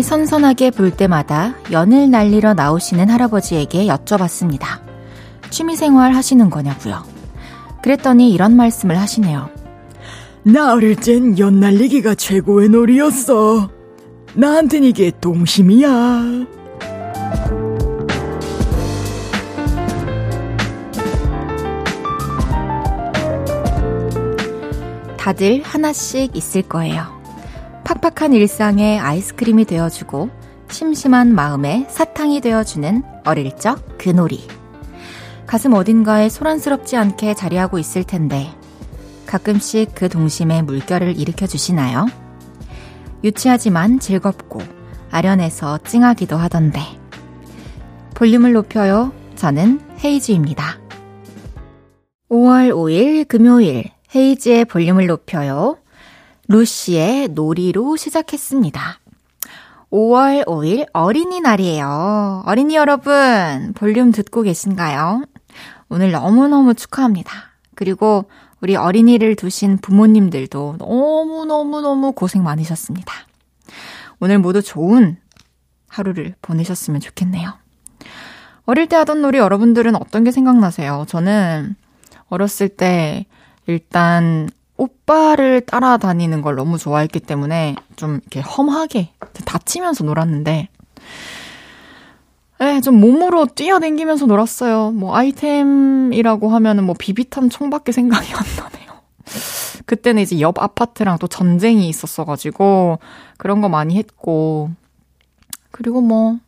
바람이 선선하게 불 때마다 연을 날리러 나오시는 할아버지에게 여쭤봤습니다. 취미생활 하시는 거냐고요. 그랬더니 이런 말씀을 하시네요. 나 어릴 땐 연 날리기가 최고의 놀이였어. 나한텐 이게 동심이야. 다들 하나씩 있을 거예요. 팍팍한 일상에 아이스크림이 되어주고 심심한 마음에 사탕이 되어주는 어릴 적 그 놀이. 가슴 어딘가에 소란스럽지 않게 자리하고 있을 텐데 가끔씩 그 동심에 물결을 일으켜 주시나요? 유치하지만 즐겁고 아련해서 찡하기도 하던데. 볼륨을 높여요. 저는 헤이즈입니다. 5월 5일 금요일 헤이즈의 볼륨을 높여요. 루시의 놀이로 시작했습니다. 5월 5일 어린이날이에요. 어린이 여러분, 볼륨 듣고 계신가요? 오늘 너무너무 축하합니다. 그리고 우리 어린이를 두신 부모님들도 너무너무너무 고생 많으셨습니다. 오늘 모두 좋은 하루를 보내셨으면 좋겠네요. 어릴 때 하던 놀이 여러분들은 어떤 게 생각나세요? 저는 어렸을 때 일단 오빠를 따라다니는 걸 너무 좋아했기 때문에 좀 이렇게 험하게 다치면서 놀았는데, 예, 좀 몸으로 뛰어댕기면서 놀았어요. 뭐 아이템이라고 하면은 뭐 비비탄 총밖에 생각이 안 나네요. 그때는 이제 옆 아파트랑 또 전쟁이 있었어가지고 그런 거 많이 했고, 그리고 뭐,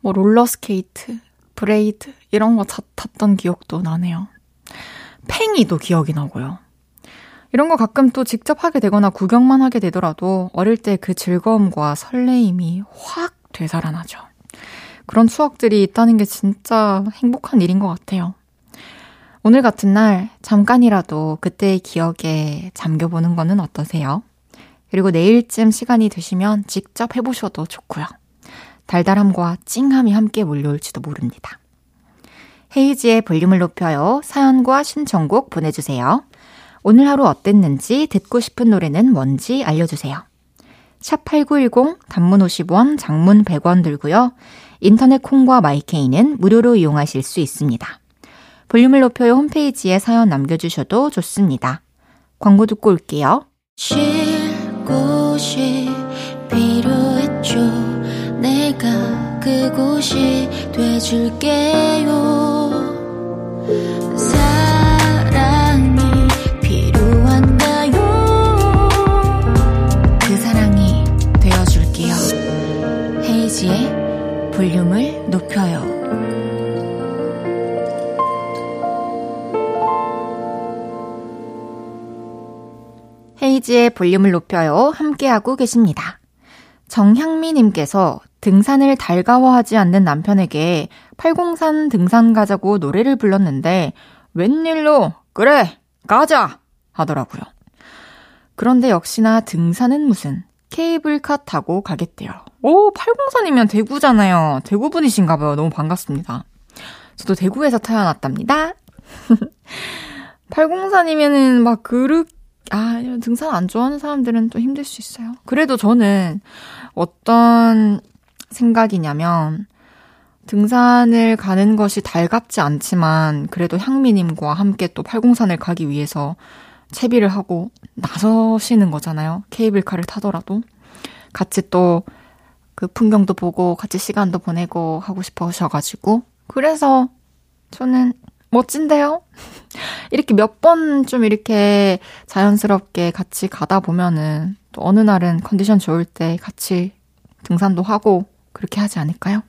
뭐 롤러스케이트, blade 이런 거 탔던 기억도 나네요. 팽이도 기억이 나고요. 이런 거 가끔 또 직접 하게 되거나 구경만 하게 되더라도 어릴 때 그 즐거움과 설레임이 확 되살아나죠. 그런 추억들이 있다는 게 진짜 행복한 일인 것 같아요. 오늘 같은 날 잠깐이라도 그때의 기억에 잠겨보는 거는 어떠세요? 그리고 내일쯤 시간이 되시면 직접 해보셔도 좋고요. 달달함과 찡함이 함께 몰려올지도 모릅니다. 헤이지의 볼륨을 높여요. 사연과 신청곡 보내주세요. 오늘 하루 어땠는지 듣고 싶은 노래는 뭔지 알려주세요. 샵8910 단문 50원, 장문 100원 들고요. 인터넷 콩과 마이케이는 무료로 이용하실 수 있습니다. 볼륨을 높여요 홈페이지에 사연 남겨주셔도 좋습니다. 광고 듣고 올게요. 쉴 곳이 필요했죠. 내가 그곳이 돼줄게요. 이은지의 볼륨을 높여요. 헤이지의 볼륨을 높여요. 함께하고 계십니다. 정향미님께서 등산을 달가워하지 않는 남편에게 팔공산 등산 가자고 노래를 불렀는데 웬일로 그래 가자 하더라고요. 그런데 역시나 등산은 무슨 케이블카 타고 가겠대요. 오, 804이면 대구잖아요. 대구 분이신가 봐요. 너무 반갑습니다. 저도 대구에서 태어났답니다. 804이면은 막 그릇, 아, 등산 안 좋아하는 사람들은 또 힘들 수 있어요. 그래도 저는 어떤 생각이냐면, 등산을 가는 것이 달갑지 않지만, 그래도 향미님과 함께 또 803을 가기 위해서 채비를 하고 나서시는 거잖아요. 케이블카를 타더라도. 같이 또 그 풍경도 보고 같이 시간도 보내고 하고 싶으셔가지고. 그래서 저는 멋진데요? 이렇게 몇 번 좀 이렇게 자연스럽게 같이 가다 보면은 또 어느 날은 컨디션 좋을 때 같이 등산도 하고 그렇게 하지 않을까요?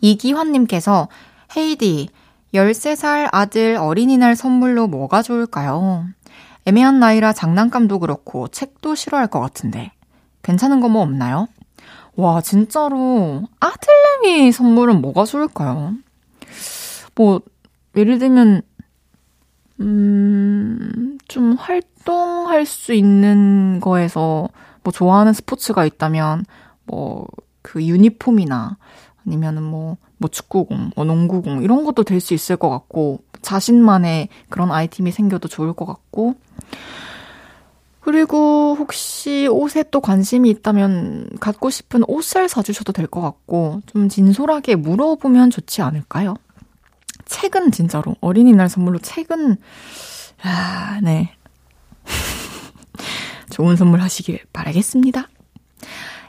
이기환님께서 헤이디, 13살 아들 어린이날 선물로 뭐가 좋을까요? 애매한 나이라 장난감도 그렇고 책도 싫어할 것 같은데. 괜찮은 거 뭐 없나요? 와, 진짜로 아틀레미 선물은 뭐가 좋을까요? 뭐, 예를 들면, 음, 좀 활동할 수 있는 거에서 뭐 좋아하는 스포츠가 있다면, 뭐, 그 유니폼이나 아니면은 뭐, 뭐 축구공, 뭐 농구공, 이런 것도 될 수 있을 것 같고, 자신만의 그런 아이템이 생겨도 좋을 것 같고, 그리고 혹시 옷에 또 관심이 있다면 갖고 싶은 옷을 사주셔도 될 것 같고, 좀 진솔하게 물어보면 좋지 않을까요? 책은 진짜로, 어린이날 선물로 책은, 아, 네. 좋은 선물 하시길 바라겠습니다.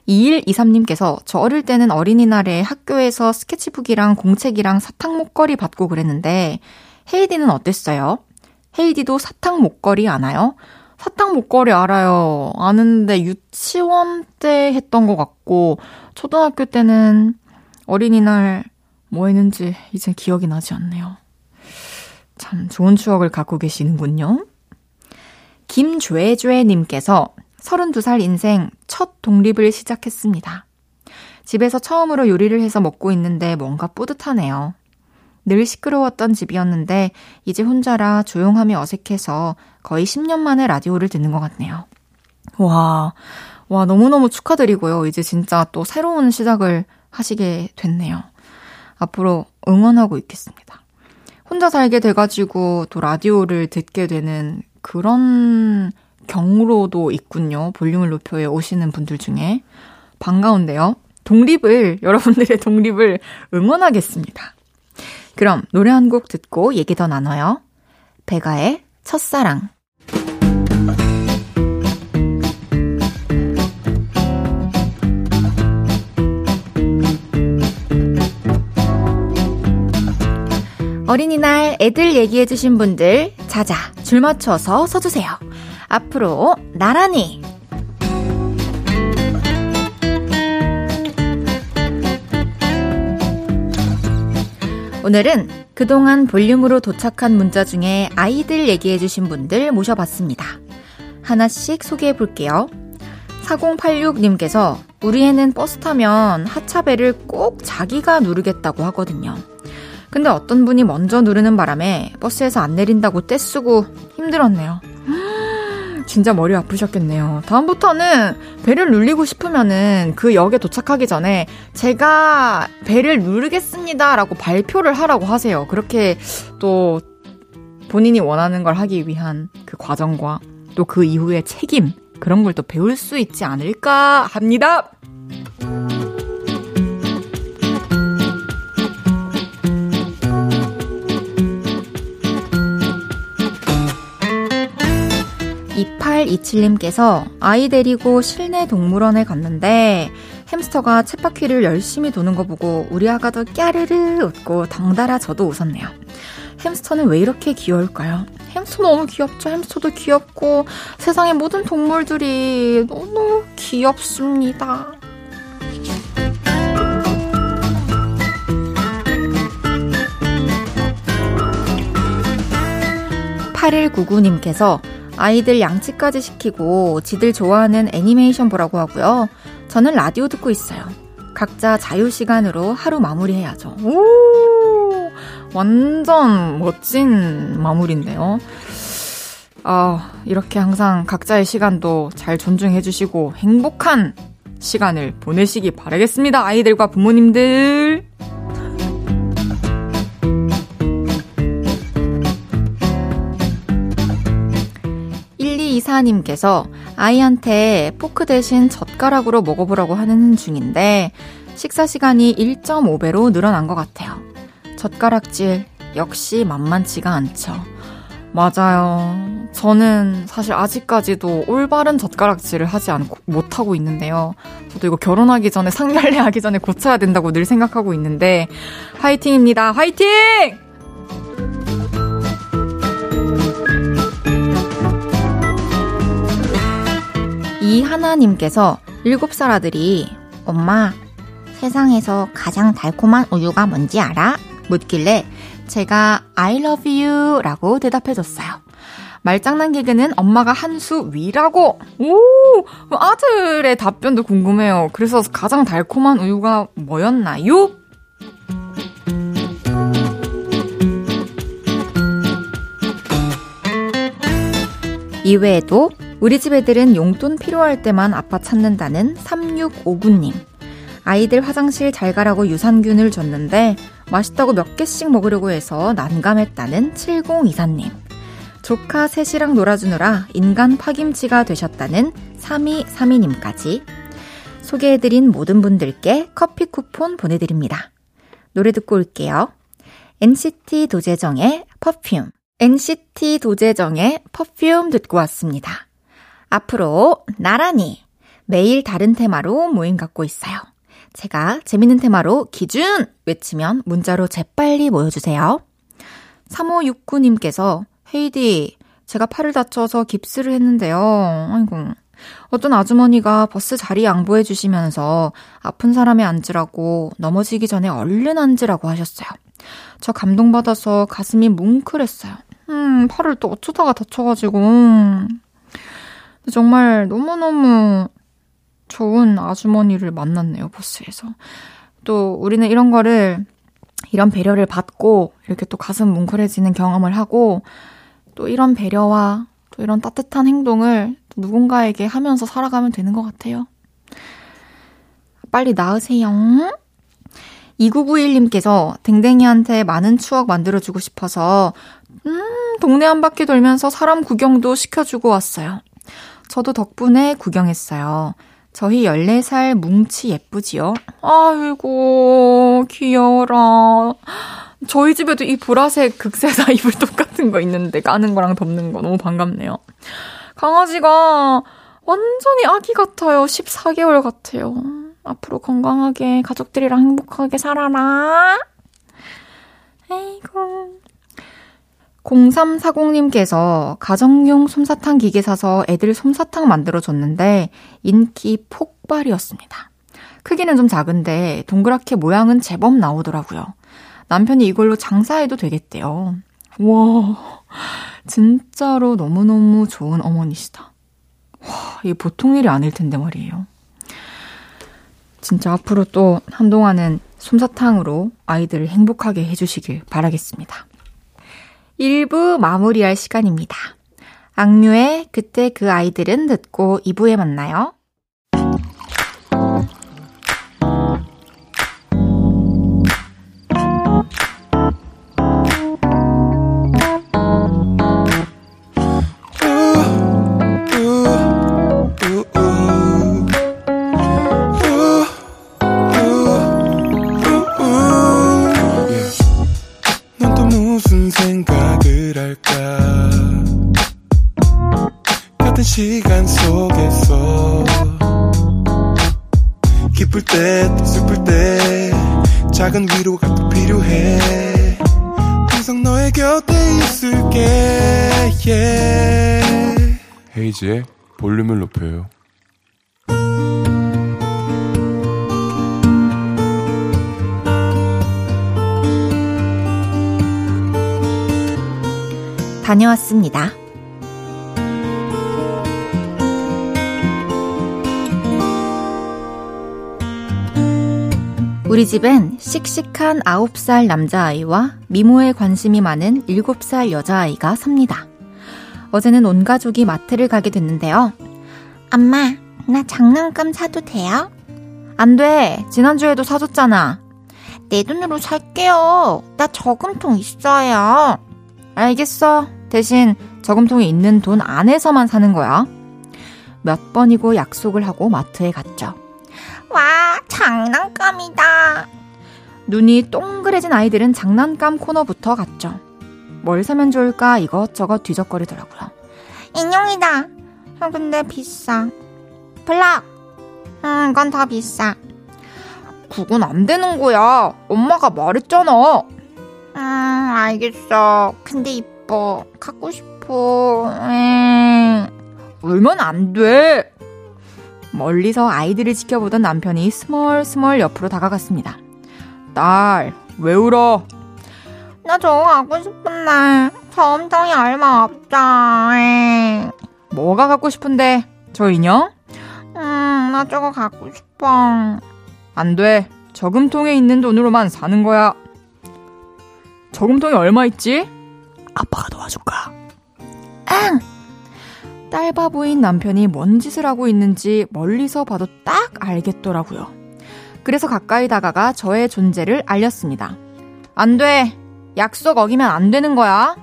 2123님께서 저 어릴 때는 어린이날에 학교에서 스케치북이랑 공책이랑 사탕 목걸이 받고 그랬는데 헤이디는 어땠어요? 헤이디도 사탕 목걸이 아나요? 사탕 목걸이 알아요. 아는데 유치원 때 했던 것 같고 초등학교 때는 어린이날 뭐 했는지 이제 기억이 나지 않네요. 참 좋은 추억을 갖고 계시는군요. 김죄죄님께서 32살 인생 첫 독립을 시작했습니다. 집에서 처음으로 요리를 해서 먹고 있는데 뭔가 뿌듯하네요. 늘 시끄러웠던 집이었는데 이제 혼자라 조용함이 어색해서 거의 10년 만에 라디오를 듣는 것 같네요. 와, 와, 너무너무 축하드리고요. 이제 진짜 또 새로운 시작을 하시게 됐네요. 앞으로 응원하고 있겠습니다. 혼자 살게 돼가지고 또 라디오를 듣게 되는 그런 경로도 있군요. 볼륨을 높여에 오시는 분들 중에. 반가운데요. 독립을, 여러분들의 독립을 응원하겠습니다. 그럼 노래 한 곡 듣고 얘기 더 나눠요. 배가의 첫사랑. 어린이날 애들 얘기해주신 분들, 자자, 줄 맞춰서 서주세요. 앞으로 나란히 오늘은 그동안 볼륨으로 도착한 문자 중에 아이들 얘기해주신 분들 모셔봤습니다. 하나씩 소개해 볼게요. 4086님께서 우리 애는 버스 타면 하차벨을 꼭 자기가 누르겠다고 하거든요. 근데 어떤 분이 먼저 누르는 바람에 버스에서 안 내린다고 떼쓰고 힘들었네요. 진짜 머리 아프셨겠네요. 다음부터는 배를 누르고 싶으면은 그 역에 도착하기 전에 제가 배를 누르겠습니다 라고 발표를 하라고 하세요. 그렇게 또 본인이 원하는 걸 하기 위한 그 과정과 또 그 이후의 책임 그런 걸 또 배울 수 있지 않을까 합니다. 2827님께서 아이 데리고 실내 동물원에 갔는데 햄스터가 쳇바퀴를 열심히 도는 거 보고 우리 아가도 깨르르 웃고 덩달아 저도 웃었네요. 햄스터는 왜 이렇게 귀여울까요? 햄스터 너무 귀엽죠? 햄스터도 귀엽고 세상의 모든 동물들이 너무 귀엽습니다. 8199님께서 아이들 양치까지 시키고 지들 좋아하는 애니메이션 보라고 하고요. 저는 라디오 듣고 있어요. 각자 자유 시간으로 하루 마무리해야죠. 오! 완전 멋진 마무리인데요. 아, 이렇게 항상 각자의 시간도 잘 존중해 주시고 행복한 시간을 보내시기 바라겠습니다. 아이들과 부모님들. 1224님께서 아이한테 포크 대신 젓가락으로 먹어보라고 하는 중인데 식사 시간이 1.5배로 늘어난 것 같아요. 젓가락질 역시 만만치가 않죠. 맞아요. 저는 사실 아직까지도 올바른 젓가락질을 하지 않고 못하고 있는데요. 저도 이거 결혼하기 전에 상견례 하기 전에 고쳐야 된다고 늘 생각하고 있는데 화이팅입니다. 화이팅! 이 하나님께서 7살 아들이 엄마 세상에서 가장 달콤한 우유가 뭔지 알아? 묻길래 제가 I love you 라고 대답해줬어요. 말장난 개그는 엄마가 한 수 위라고! 오! 아들의 답변도 궁금해요. 그래서 가장 달콤한 우유가 뭐였나요? 이외에도 우리 집 애들은 용돈 필요할 때만 아빠 찾는다는 3659님. 아이들 화장실 잘 가라고 유산균을 줬는데 맛있다고 몇 개씩 먹으려고 해서 난감했다는 7024님. 조카 셋이랑 놀아주느라 인간 파김치가 되셨다는 3232님까지 소개해드린 모든 분들께 커피 쿠폰 보내드립니다. 노래 듣고 올게요. NCT 도재정의 퍼퓸. NCT 도재정의 퍼퓸 듣고 왔습니다. 앞으로 나란히 매일 다른 테마로 모임 갖고 있어요. 제가 재밌는 테마로 기준 외치면 문자로 재빨리 모여주세요. 3569님께서 헤이디, 제가 팔을 다쳐서 깁스를 했는데요. 아이고. 어떤 아주머니가 버스 자리 양보해 주시면서 아픈 사람이 앉으라고 넘어지기 전에 얼른 앉으라고 하셨어요. 저 감동받아서 가슴이 뭉클했어요. 음, 팔을 또 어쩌다가 다쳐가지고. 정말 너무너무 좋은 아주머니를 만났네요, 버스에서. 또 우리는 이런 거를, 이런 배려를 받고, 이렇게 또 가슴 뭉클해지는 경험을 하고, 또 이런 배려와 또 이런 따뜻한 행동을 누군가에게 하면서 살아가면 되는 것 같아요. 빨리 나으세요. 2991님께서 댕댕이한테 많은 추억 만들어주고 싶어서, 음, 동네 한 바퀴 돌면서 사람 구경도 시켜주고 왔어요. 저도 덕분에 구경했어요. 저희 14살 뭉치 예쁘지요? 아이고, 귀여워라. 저희 집에도 이 보라색 극세사 이불 똑같은 거 있는데 까는 거랑 덮는 거 너무 반갑네요. 강아지가 완전히 아기 같아요. 14개월 같아요. 앞으로 건강하게 가족들이랑 행복하게 살아라. 에이고. 0340님께서 가정용 솜사탕 기계 사서 애들 솜사탕 만들어줬는데 인기 폭발이었습니다. 크기는 좀 작은데 동그랗게 모양은 제법 나오더라고요. 남편이 이걸로 장사해도 되겠대요. 와, 진짜로 너무너무 좋은 어머니시다. 와, 이게 보통 일이 아닐 텐데 말이에요. 진짜 앞으로 또 한동안은 솜사탕으로 아이들을 행복하게 해주시길 바라겠습니다. 1부 마무리할 시간입니다. 악뮤의 그때 그 아이들은 듣고 2부에 만나요. 헤이지의 볼륨을 높여요. 다녀왔습니다. 우리 집엔 씩씩한 9살 남자아이와 미모에 관심이 많은 7살 여자아이가 삽니다. 어제는 온 가족이 마트를 가게 됐는데요. 엄마, 나 장난감 사도 돼요? 안 돼. 지난주에도 사줬잖아. 내 돈으로 살게요. 나 저금통 있어요. 알겠어. 대신 저금통에 있는 돈 안에서만 사는 거야. 몇 번이고 약속을 하고 마트에 갔죠. 와, 장난감이다. 눈이 동그래진 아이들은 장난감 코너부터 갔죠. 뭘 사면 좋을까 이것저것 뒤적거리더라고요. 인형이다. 형 근데 비싸. 블락. 음, 이건 다 비싸. 그건 안 되는 거야. 엄마가 말했잖아. 음, 알겠어. 근데 이뻐. 갖고 싶어. 음. 울면 안 돼. 멀리서 아이들을 지켜보던 남편이 스멀스멀 옆으로 다가갔습니다. 딸, 왜 울어? 나 저거 갖고 싶은데 저음통이 얼마 없다. 뭐가 갖고 싶은데? 저 인형? 음, 나 저거 갖고 싶어. 안 돼. 저금통에 있는 돈으로만 사는 거야. 저금통에 얼마 있지? 아빠가 도와줄까? 응! 딸바보인 남편이 뭔 짓을 하고 있는지 멀리서 봐도 딱 알겠더라고요. 그래서 가까이 다가가 저의 존재를 알렸습니다. 안 돼. 약속 어기면 안 되는 거야.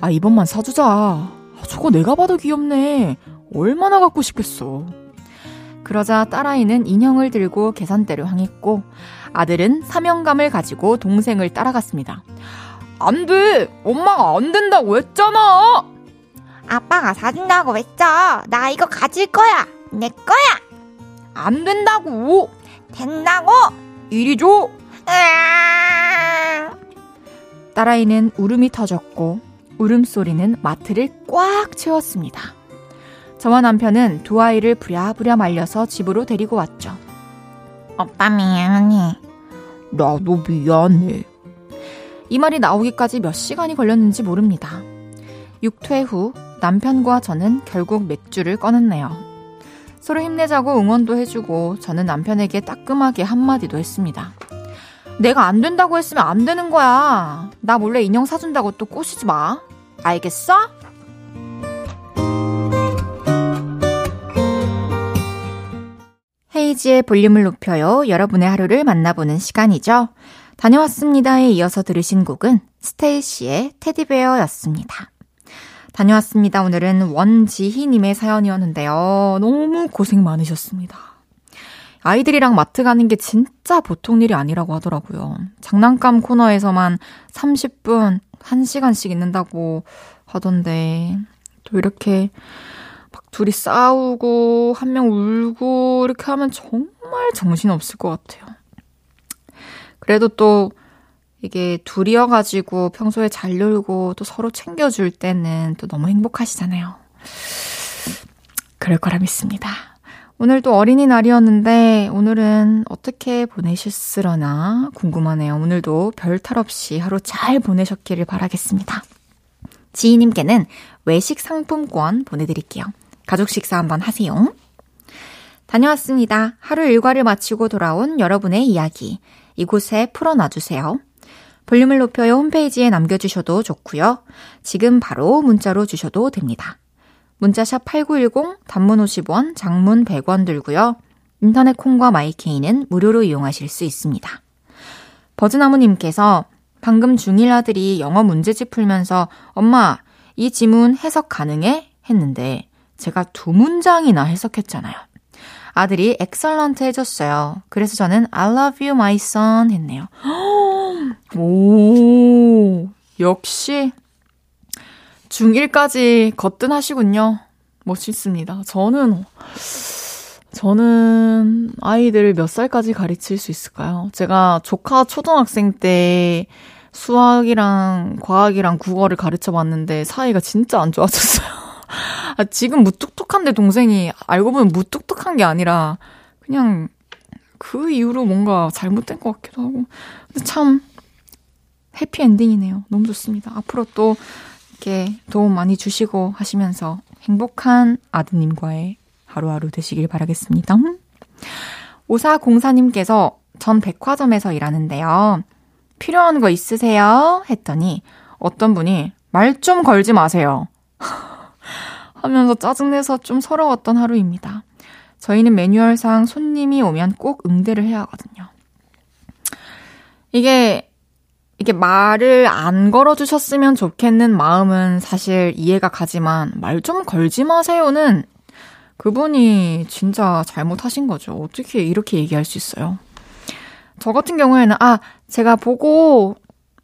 아, 이번만 사주자. 아, 저거 내가 봐도 귀엽네. 얼마나 갖고 싶겠어. 그러자 딸아이는 인형을 들고 계산대를 향했고, 아들은 사명감을 가지고 동생을 따라갔습니다. 안 돼! 엄마가 안 된다고 했잖아! 아빠가 사준다고 했죠. 나 이거 가질 거야. 내 거야. 안 된다고! 된다고. 이리 줘! 으아! 딸아이는 울음이 터졌고, 울음소리는 마트를 꽉 채웠습니다. 저와 남편은 두 아이를 부랴부랴 말려서 집으로 데리고 왔죠. 오빠 미안해. 나도 미안해. 이 말이 나오기까지 몇 시간이 걸렸는지 모릅니다. 육퇴 후 남편과 저는 결국 맥주를 꺼냈네요. 서로 힘내자고 응원도 해주고 저는 남편에게 따끔하게 한마디도 했습니다. 내가 안 된다고 했으면 안 되는 거야. 나 몰래 인형 사준다고 또 꼬시지 마. 알겠어? 헤이지의 볼륨을 높여요. 여러분의 하루를 만나보는 시간이죠. 다녀왔습니다에 이어서 들으신 곡은 스테이시의 테디베어였습니다. 다녀왔습니다. 오늘은 원지희님의 사연이었는데요. 너무 고생 많으셨습니다. 아이들이랑 마트 가는 게 진짜 보통 일이 아니라고 하더라고요. 장난감 코너에서만 30분, 1시간씩 있는다고 하던데, 또 이렇게 막 둘이 싸우고, 한 명 울고, 이렇게 하면 정말 정신 없을 것 같아요. 그래도 또, 이게 둘이어가지고 평소에 잘 놀고 또 서로 챙겨줄 때는 또 너무 행복하시잖아요. 그럴 거라 믿습니다. 오늘도 어린이날이었는데 오늘은 어떻게 보내셨으려나 궁금하네요. 오늘도 별 탈 없이 하루 잘 보내셨기를 바라겠습니다. 지희님께는 외식 상품권 보내드릴게요. 가족 식사 한번 하세요. 다녀왔습니다. 하루 일과를 마치고 돌아온 여러분의 이야기. 이곳에 풀어놔주세요. 볼륨을 높여요 홈페이지에 남겨주셔도 좋고요. 지금 바로 문자로 주셔도 됩니다. 문자샵 8910, 단문 50원, 장문 100원 들고요. 인터넷 콩과 마이케이는 무료로 이용하실 수 있습니다. 버즈나무님께서 방금 중1 아들이 영어 문제집 풀면서 엄마, 이 지문 해석 가능해? 했는데 제가 두 문장이나 해석했잖아요. 아들이 excellent 해줬어요. 그래서 저는 I love you, my son 했네요. 오, 역시 중1까지 거뜬하시군요. 멋있습니다. 저는, 저는 아이들을 몇 살까지 가르칠 수 있을까요? 제가 조카 초등학생 때 수학이랑 과학이랑 국어를 가르쳐 봤는데 사이가 진짜 안 좋아졌어요. 아, 지금 무뚝뚝한데 동생이 알고 보면 무뚝뚝한 게 아니라 그냥 그 이후로 뭔가 잘못된 것 같기도 하고. 근데 참 해피엔딩이네요. 너무 좋습니다. 앞으로 또 이렇게 도움 많이 주시고 하시면서 행복한 아드님과의 하루하루 되시길 바라겠습니다. 오사공사님께서 전 백화점에서 일하는데요. 필요한 거 있으세요? 했더니 어떤 분이 말 좀 걸지 마세요. 하면서 짜증내서 좀 서러웠던 하루입니다. 저희는 매뉴얼상 손님이 오면 꼭 응대를 해야 하거든요. 이게 이게 말을 안 걸어주셨으면 좋겠는 마음은 사실 이해가 가지만 말 좀 걸지 마세요는 그분이 진짜 잘못하신 거죠. 어떻게 이렇게 얘기할 수 있어요? 저 같은 경우에는 아 제가 보고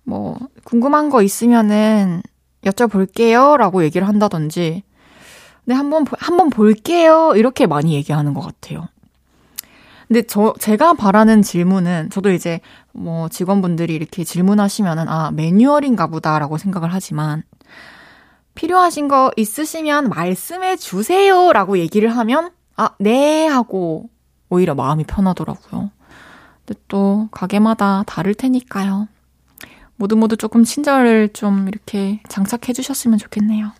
뭐 궁금한 거 있으면은 여쭤볼게요라고 얘기를 한다든지 네 한번 한번 볼게요 이렇게 많이 얘기하는 것 같아요. 근데 저, 제가 바라는 질문은, 저도 이제 뭐 직원분들이 이렇게 질문하시면은, 아, 매뉴얼인가 보다라고 생각을 하지만, 필요하신 거 있으시면 말씀해 주세요 라고 얘기를 하면, 아, 네 하고 오히려 마음이 편하더라고요. 근데 또 가게마다 다를 테니까요. 모두 모두 조금 친절을 좀 이렇게 장착해 주셨으면 좋겠네요.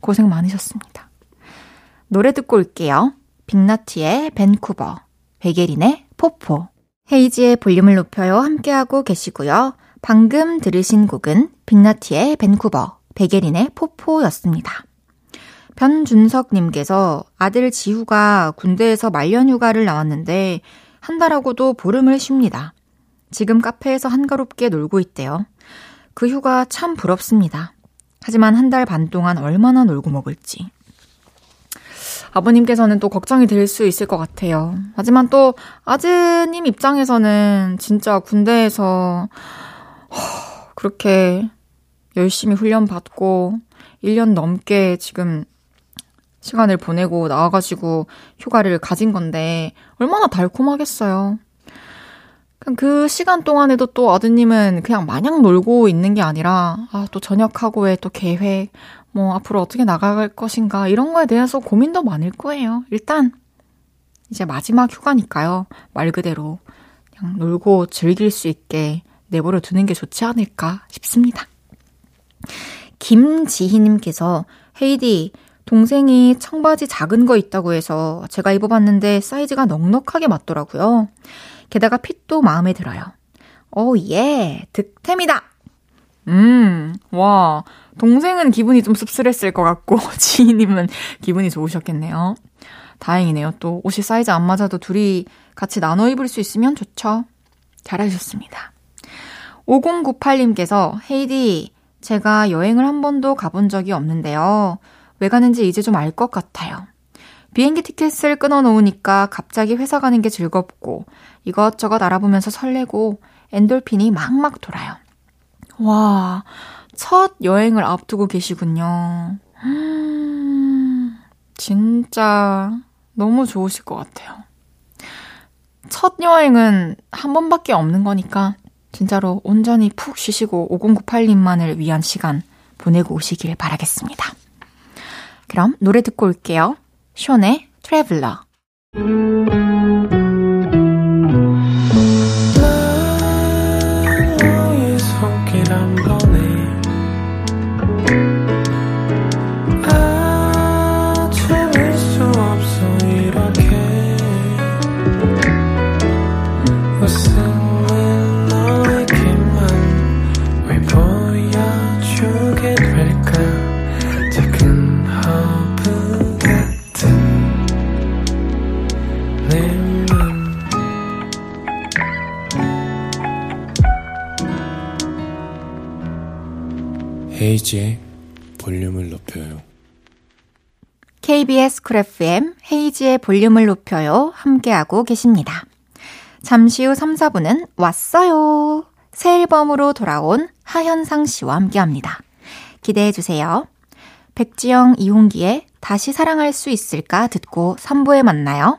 고생 많으셨습니다. 노래 듣고 올게요. 빅나티의 밴쿠버. 베게린의 포포. 헤이지의 볼륨을 높여요 함께하고 계시고요. 방금 들으신 곡은 빅나티의 밴쿠버, 베게린의 포포였습니다. 변준석님께서 아들 지후가 군대에서 말년 휴가를 나왔는데 한 달하고도 보름을 쉽니다. 지금 카페에서 한가롭게 놀고 있대요. 그 휴가 참 부럽습니다. 하지만 한 달 반 동안 얼마나 놀고 먹을지. 아버님께서는 또 걱정이 될 수 있을 것 같아요. 하지만 또 아즈님 입장에서는 진짜 군대에서 그렇게 열심히 훈련 받고 1년 넘게 지금 시간을 보내고 나와가지고 휴가를 가진 건데 얼마나 달콤하겠어요. 그 시간 동안에도 또 아드님은 그냥 마냥 놀고 있는 게 아니라 아, 또 전역하고의 또 계획, 뭐 앞으로 어떻게 나갈 것인가 이런 거에 대해서 고민도 많을 거예요. 일단 이제 마지막 휴가니까요. 말 그대로 그냥 놀고 즐길 수 있게 내버려 두는 게 좋지 않을까 싶습니다. 김지희님께서 헤이디 동생이 청바지 작은 거 있다고 해서 제가 입어봤는데 사이즈가 넉넉하게 맞더라고요. 게다가 핏도 마음에 들어요. 오, 예, 득템이다! 음, 와, 동생은 기분이 좀 씁쓸했을 것 같고, 지희님은 기분이 좋으셨겠네요. 다행이네요. 또 옷이 사이즈 안 맞아도 둘이 같이 나눠 입을 수 있으면 좋죠. 잘하셨습니다. 5098님께서, 헤이디, 제가 여행을 한 번도 가본 적이 없는데요. 왜 가는지 이제 좀 알 것 같아요. 비행기 티켓을 끊어 놓으니까 갑자기 회사 가는 게 즐겁고 이것저것 알아보면서 설레고 엔돌핀이 막막 돌아요. 와, 첫 여행을 앞두고 계시군요. 음, 진짜 너무 좋으실 것 같아요. 첫 여행은 한 번밖에 없는 거니까 진짜로 온전히 푹 쉬시고 5098님만을 위한 시간 보내고 오시길 바라겠습니다. 그럼 노래 듣고 올게요. 션의 트래블러. 헤이지의 볼륨을 높여요. KBS 쿨 FM 헤이지의 볼륨을 높여요. 함께하고 계십니다. 잠시 후 3, 4분은 왔어요. 새 앨범으로 돌아온 하현상 씨와 함께합니다. 기대해 주세요. 백지영, 이홍기의 다시 사랑할 수 있을까 듣고 3부에 만나요.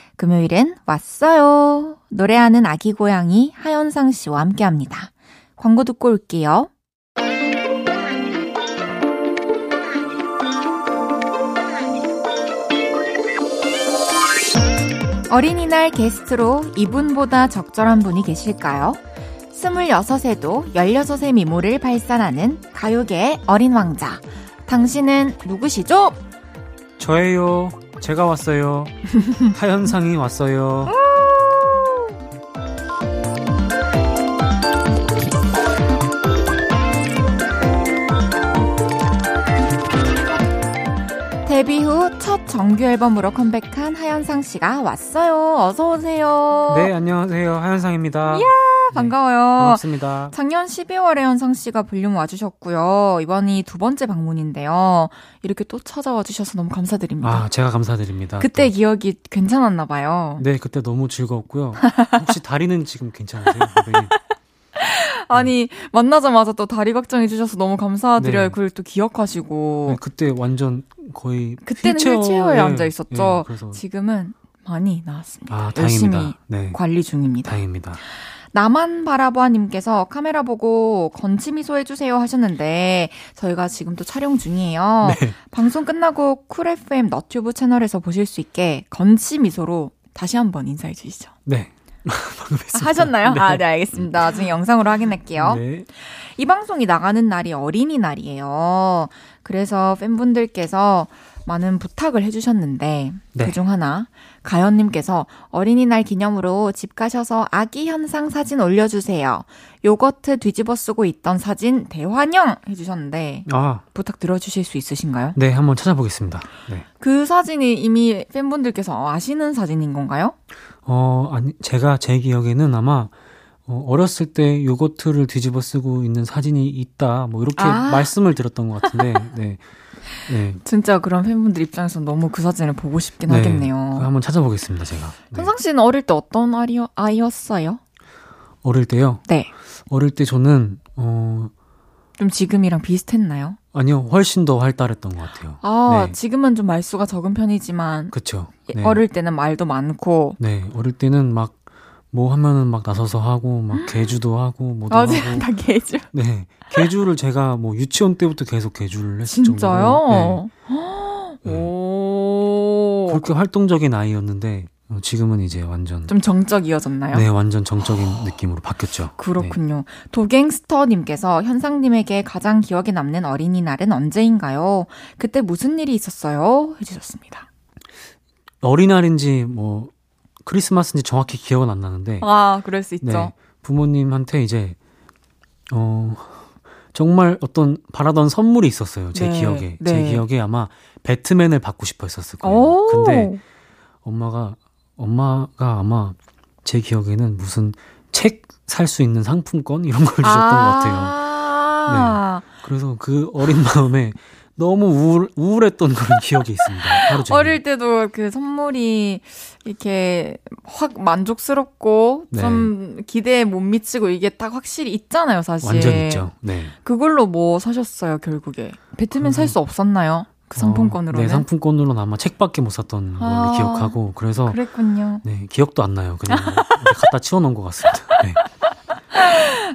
금요일엔 왔어요. 노래하는 아기 고양이 하현상 씨와 함께 합니다. 광고 듣고 올게요. 어린이날 게스트로 이분보다 적절한 분이 계실까요? 26에도 16의 미모를 발산하는 가요계의 어린 왕자. 당신은 누구시죠? 저예요. 제가 왔어요. 하현상이 왔어요. 데뷔 후 첫 정규 앨범으로 컴백한 하현상 씨가 왔어요. 어서 오세요. 네, 안녕하세요. 하현상입니다. 이야, 반가워요. 반갑습니다. 작년 12월에 현상 씨가 볼륨 와주셨고요. 이번이 두 번째 방문인데요. 이렇게 또 찾아와 주셔서 너무 감사드립니다. 아, 제가 감사드립니다. 그때 또. 기억이 괜찮았나 봐요. 네, 그때 너무 즐거웠고요. 혹시 다리는 지금 괜찮으세요? 네. 아니 만나자마자 또 다리 걱정해 주셔서 너무 감사드려요. 네. 그걸 또 기억하시고 네, 그때 완전 거의 그때는 휠체어 에 앉아 있었죠. 예, 그래서 지금은 많이 나았습니다. 아, 열심히. 네. 관리 중입니다. 다행입니다. 나만 바라봐님께서 카메라 보고 건치 미소 해주세요 하셨는데 저희가 지금 또 촬영 중이에요. 네. 방송 끝나고 쿨 FM 너튜브 채널에서 보실 수 있게 건치 미소로 다시 한번 인사해 주시죠. 네. 아. 하셨나요? 아, 네, 알겠습니다. 나중에 영상으로 확인할게요. 네. 이 방송이 나가는 날이 어린이날이에요. 그래서 팬분들께서 많은 부탁을 해주셨는데 네. 그중 하나 가연님께서 어린이날 기념으로 집 가셔서 아기 현상 사진 올려주세요. 요거트 뒤집어 쓰고 있던 사진 대환영 해주셨는데 아, 부탁 들어주실 수 있으신가요? 네, 한번 찾아보겠습니다. 네. 그 사진이 이미 팬분들께서 아시는 사진인 건가요? 어, 아니, 제가 제 기억에는 아마 어, 어렸을 때 요거트를 뒤집어 쓰고 있는 사진이 있다, 뭐 이렇게 아. 말씀을 드렸던 것 같은데, 네. 네. 진짜 그런 팬분들 입장에서 너무 그 사진을 보고 싶긴 네. 하겠네요. 한번 찾아보겠습니다, 제가. 네. 현상 씨는 어릴 때 어떤 아이, 아이였어요? 어릴 때요? 네. 어릴 때 저는, 어, 좀 지금이랑 비슷했나요? 아니요, 훨씬 더 활달했던 것 같아요. 아, 네. 지금은 좀 말수가 적은 편이지만 그쵸. 예, 네. 어릴 때는 말도 많고 네, 어릴 때는 막, 뭐 하면은 막 나서서 하고, 막 개주도 하고, 뭐도 맞아요. 하고. 다 개주. 네. 개주를 제가 뭐 유치원 때부터 계속 개주를 했을 정도로. 진짜요? 네. 오. 그렇게 활동적인 아이였는데, 어, 지금은 이제 완전. 좀 정적이어졌나요? 네, 완전 정적인 느낌으로 바뀌었죠. 네. 그렇군요. 도갱스터님께서 현상님에게 가장 기억에 남는 어린이날은 언제인가요? 그때 무슨 일이 있었어요? 해주셨습니다. 어린날인지 뭐 크리스마스인지 정확히 기억은 안 나는데 아, 그럴 수 있죠. 네, 부모님한테 이제 어 정말 어떤 바라던 선물이 있었어요. 제 네, 기억에 네. 제 기억에 아마 배트맨을 받고 싶어 했었을 거예요. 오. 근데 엄마가 엄마가 아마 제 기억에는 무슨 책 살 수 있는 상품권 이런 걸 주셨던 것 같아요. 아, 그래서 그 어린 마음에 너무 우울, 우울했던 그런 기억이 있습니다. 하루 종일. 어릴 때도 그 선물이 이렇게 확 만족스럽고 네. 좀 기대에 못 미치고 이게 딱 확실히 있잖아요, 사실. 완전 있죠. 네. 그걸로 뭐 사셨어요, 결국에? 배트맨 살수 없었나요? 그 상품권으로는? 어, 네, 상품권으로는 아마 책밖에 못 샀던 걸로 아, 기억하고 그래서 그랬군요. 네, 기억도 안 나요. 그냥 갖다 치워 놓은 것 같습니다. 네.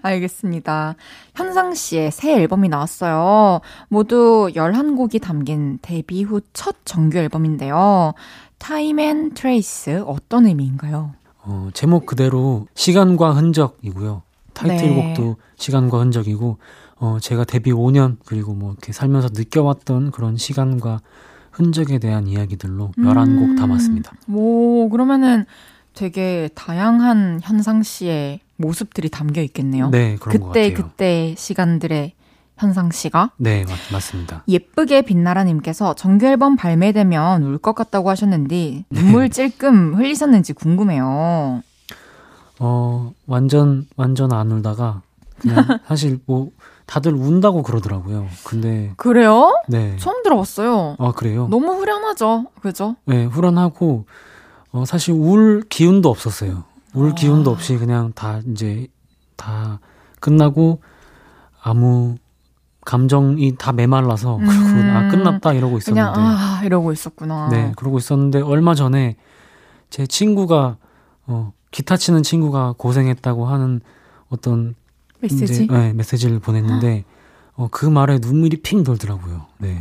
알겠습니다. 현상 씨의 새 앨범이 나왔어요. 모두 11곡이 담긴 데뷔 후 첫 정규 앨범인데요. Time and Trace 어떤 의미인가요? 어, 제목 그대로 시간과 흔적이고요. 타이틀곡도 네. 시간과 흔적이고 어, 제가 데뷔 5년 그리고 뭐 이렇게 살면서 느껴왔던 그런 시간과 흔적에 대한 이야기들로 11곡 음. 담았습니다. 오, 그러면은 되게 다양한 현상 씨의 모습들이 담겨 있겠네요. 네, 그런 것 그때 같아요. 그때 시간들의 현상 씨가 네, 맞, 맞습니다. 예쁘게 빛나라님께서 정규 앨범 발매되면 울 것 같다고 하셨는데 네. 눈물 찔끔 흘리셨는지 궁금해요. 어, 완전, 완전 안 울다가, 그냥 사실 뭐, 다들 운다고 그러더라고요. 근데, 그래요? 네. 처음 들어봤어요. 아, 그래요? 너무 후련하죠, 그죠? 네, 후련하고, 어, 사실 울 기운도 없었어요. 울 아. 기운도 없이 그냥 다 이제, 다 끝나고, 아무, 감정이 다 메말라서, 그러고, 아, 끝났다 이러고 있었는데. 음. 그냥 아 이러고 있었구나. 네, 그러고 있었는데, 얼마 전에, 제 친구가, 어, 기타 치는 친구가 고생했다고 하는 어떤 메시지. 이제, 네, 메시지를 보냈는데 어, 그 말에 눈물이 핑 돌더라고요. 네.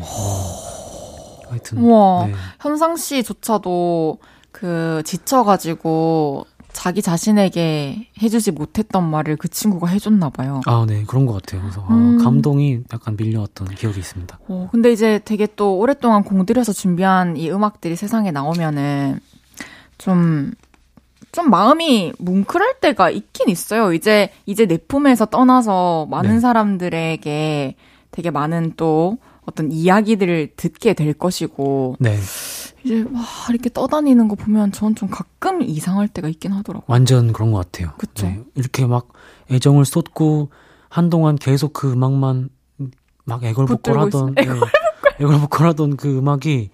하여튼 우와. 네. 현상 씨조차도 그 지쳐가지고 자기 자신에게 해주지 못했던 말을 그 친구가 해줬나 봐요. 아, 네, 그런 것 같아요. 그래서 아, 음. 감동이 약간 밀려왔던 기억이 있습니다. 어, 근데 이제 되게 또 오랫동안 공들여서 준비한 이 음악들이 세상에 나오면은 좀, 좀 마음이 뭉클할 때가 있긴 있어요. 이제, 이제 내 품에서 떠나서 많은 네. 사람들에게 되게 많은 또 어떤 이야기들을 듣게 될 것이고, 네, 이제 와, 이렇게 떠다니는 거 보면 전 좀 가끔 이상할 때가 있긴 하더라고요. 완전 그런 것 같아요. 그쵸. 네, 이렇게 막 애정을 쏟고 한동안 계속 그 음악만 막 애걸복걸하던 네, 애걸복걸하던 그 음악이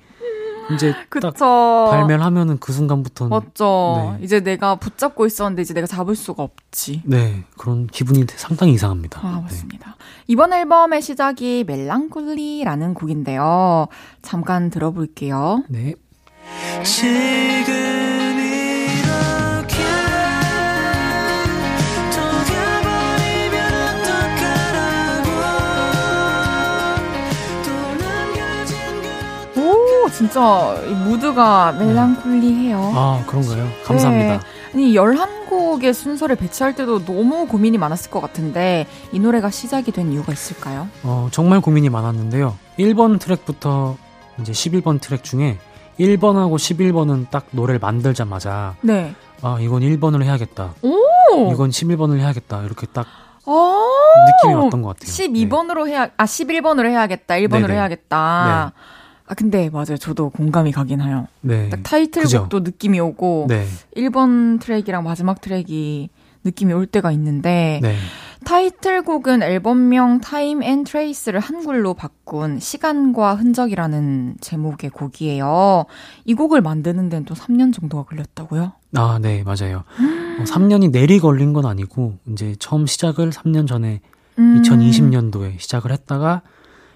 이제 딱 그쵸. 발매를 하면은 그 순간부터는 맞죠. 네. 이제 내가 붙잡고 있었는데 이제 내가 잡을 수가 없지. 네 그런 기분이 상당히 이상합니다. 아, 네. 맞습니다. 이번 앨범의 시작이 멜랑콜리라는 곡인데요. 잠깐 들어볼게요. 네. 지금 진 진짜 이 무드가 멜랑콜리해요. 아 그런가요? 감사합니다. 네. 아니 11곡의 순서를 배치할 때도 너무 고민이 많았을 것 같은데 이 노래가 시작이 된 이유가 있을까요? 어, 정말 고민이 많았는데요. 1번 트랙부터 이제 11번 트랙 중에 1번하고 11번은 딱 노래를 만들자마자 네. 아, 이건 1번을 해야겠다. 오! 이건 11번을 해야겠다. 이렇게 딱 아~ 느낌이 왔던 것 같아요. 12번으로 해야, 아, 11번으로 해야겠다. 1번으로 네네. 해야겠다. 아, 근데 맞아요. 저도 공감이 가긴 해요. 네. 딱 타이틀곡도 느낌이 오고, 네. 1번 트랙이랑 마지막 트랙이 느낌이 올 때가 있는데, 네. 타이틀곡은 앨범명 Time and Trace를 한글로 바꾼 시간과 흔적이라는 제목의 곡이에요. 이 곡을 만드는 데는 또 3년 정도가 걸렸다고요? 아, 네, 맞아요. 어, 3년이 내리 걸린 건 아니고, 이제 처음 시작을 3년 전에 음. 2020년도에 시작을 했다가,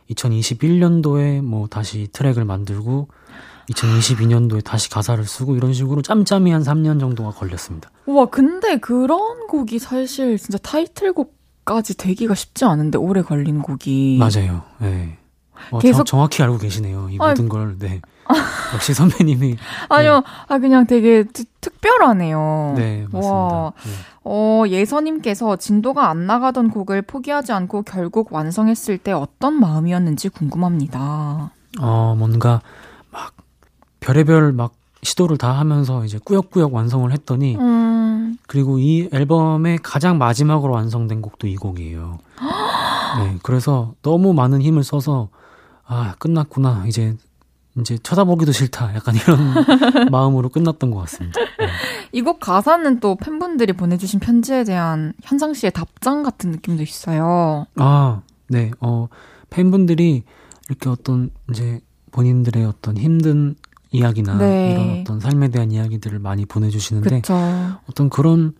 2021년도에 뭐 다시 트랙을 만들고, 2022년도에 다시 가사를 쓰고, 이런 식으로 짬짬이 한 3년 정도가 걸렸습니다. 우와, 근데 그런 곡이 사실 진짜 타이틀곡까지 되기가 쉽지 않은데, 오래 걸린 곡이. 맞아요. 네. 어, 계속- 정, 정확히 알고 계시네요. 이 아이. 모든 걸, 네. 역시 선배님이. 아니요, 아, 그냥 되게 특- 특별하네요. 네, 맞습니다. 와. 네. 어, 예서님께서 진도가 안 나가던 곡을 포기하지 않고 결국 완성했을 때 어떤 마음이었는지 궁금합니다. 어, 뭔가 막 별의별 막 시도를 다 하면서 이제 꾸역꾸역 완성을 했더니 음, 그리고 이 앨범의 가장 마지막으로 완성된 곡도 이 곡이에요. 네, 그래서 너무 많은 힘을 써서 아, 끝났구나. 이제 이제 쳐다보기도 싫다. 약간 이런 마음으로 끝났던 것 같습니다. 네. 이곡 가사는 또 팬분들이 보내주신 편지에 대한 현상 씨의 답장 같은 느낌도 있어요. 아, 네. 어, 팬분들이 이렇게 어떤 이제 본인들의 어떤 힘든 이야기나 네. 이런 어떤 삶에 대한 이야기들을 많이 보내주시는데 그쵸. 어떤 그런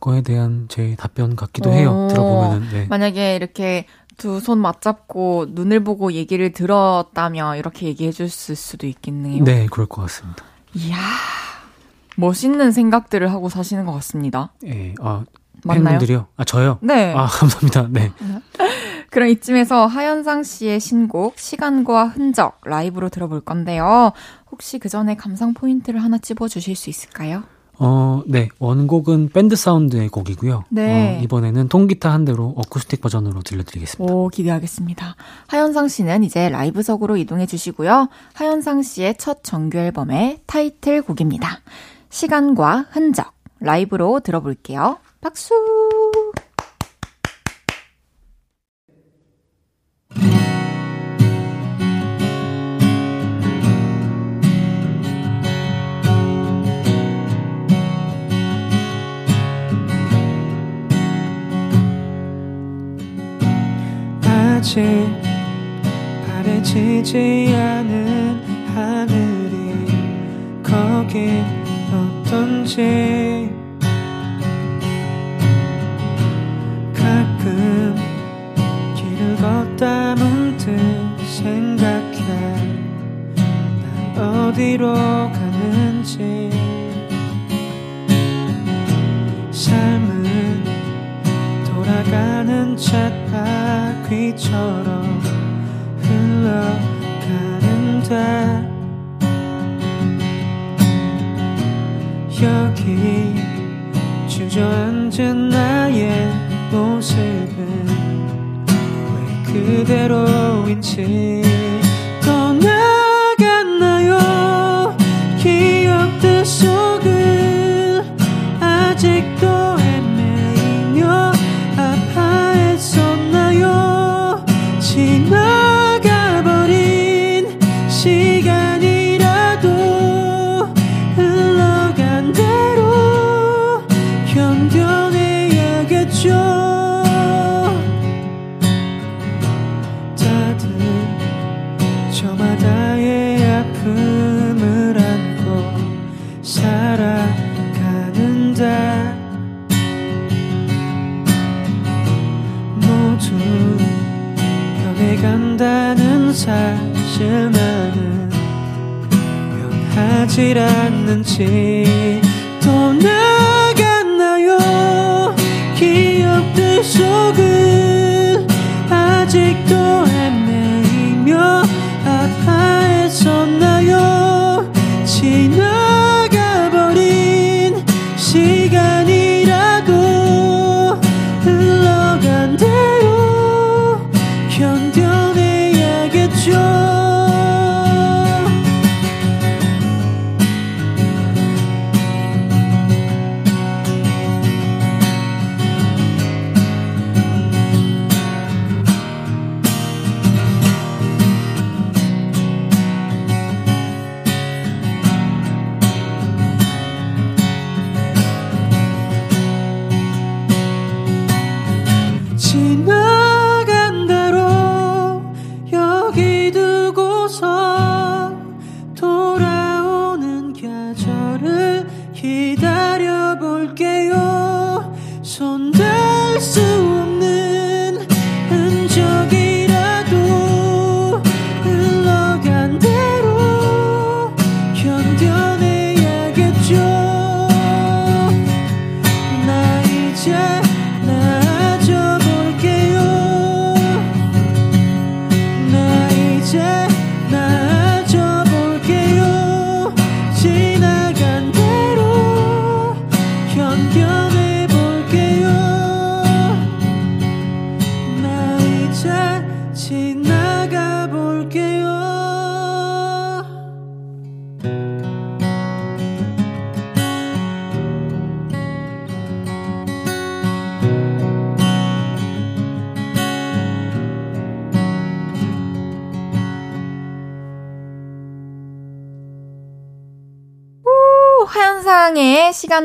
거에 대한 제 답변 같기도 오. 해요. 들어보면은 네. 만약에 이렇게 두 손 맞잡고 눈을 보고 얘기를 들었다면 이렇게 얘기해 줬을 수도 있겠네요. 네, 그럴 것 같습니다. 이야, 멋있는 생각들을 하고 사시는 것 같습니다. 예, 아, 맞나요? 팬분들이요? 아, 저요? 네. 아, 감사합니다. 네. 그럼 이쯤에서 하현상 씨의 신곡 시간과 흔적 라이브로 들어볼 건데요. 혹시 그 전에 감상 포인트를 하나 찝어 주실 수 있을까요? 어, 네. 원곡은 밴드 사운드의 곡이고요. 네. 어, 이번에는 통기타 한 대로 어쿠스틱 버전으로 들려드리겠습니다. 오, 기대하겠습니다. 하현상 씨는 이제 라이브석으로 이동해 주시고요. 하현상 씨의 첫 정규 앨범의 타이틀 곡입니다. 시간과 흔적 라이브로 들어볼게요. 박수! 아직 바래지지 않은 하늘이 거기 어떤지 가끔 길을 걷다 문득 생각해 난 어디로 가는지 삶은 돌아가는 쳇바 퀴처럼 흘러가는데 여기 주저앉은 나의 모습은 왜 그대로인지 변하질 않는지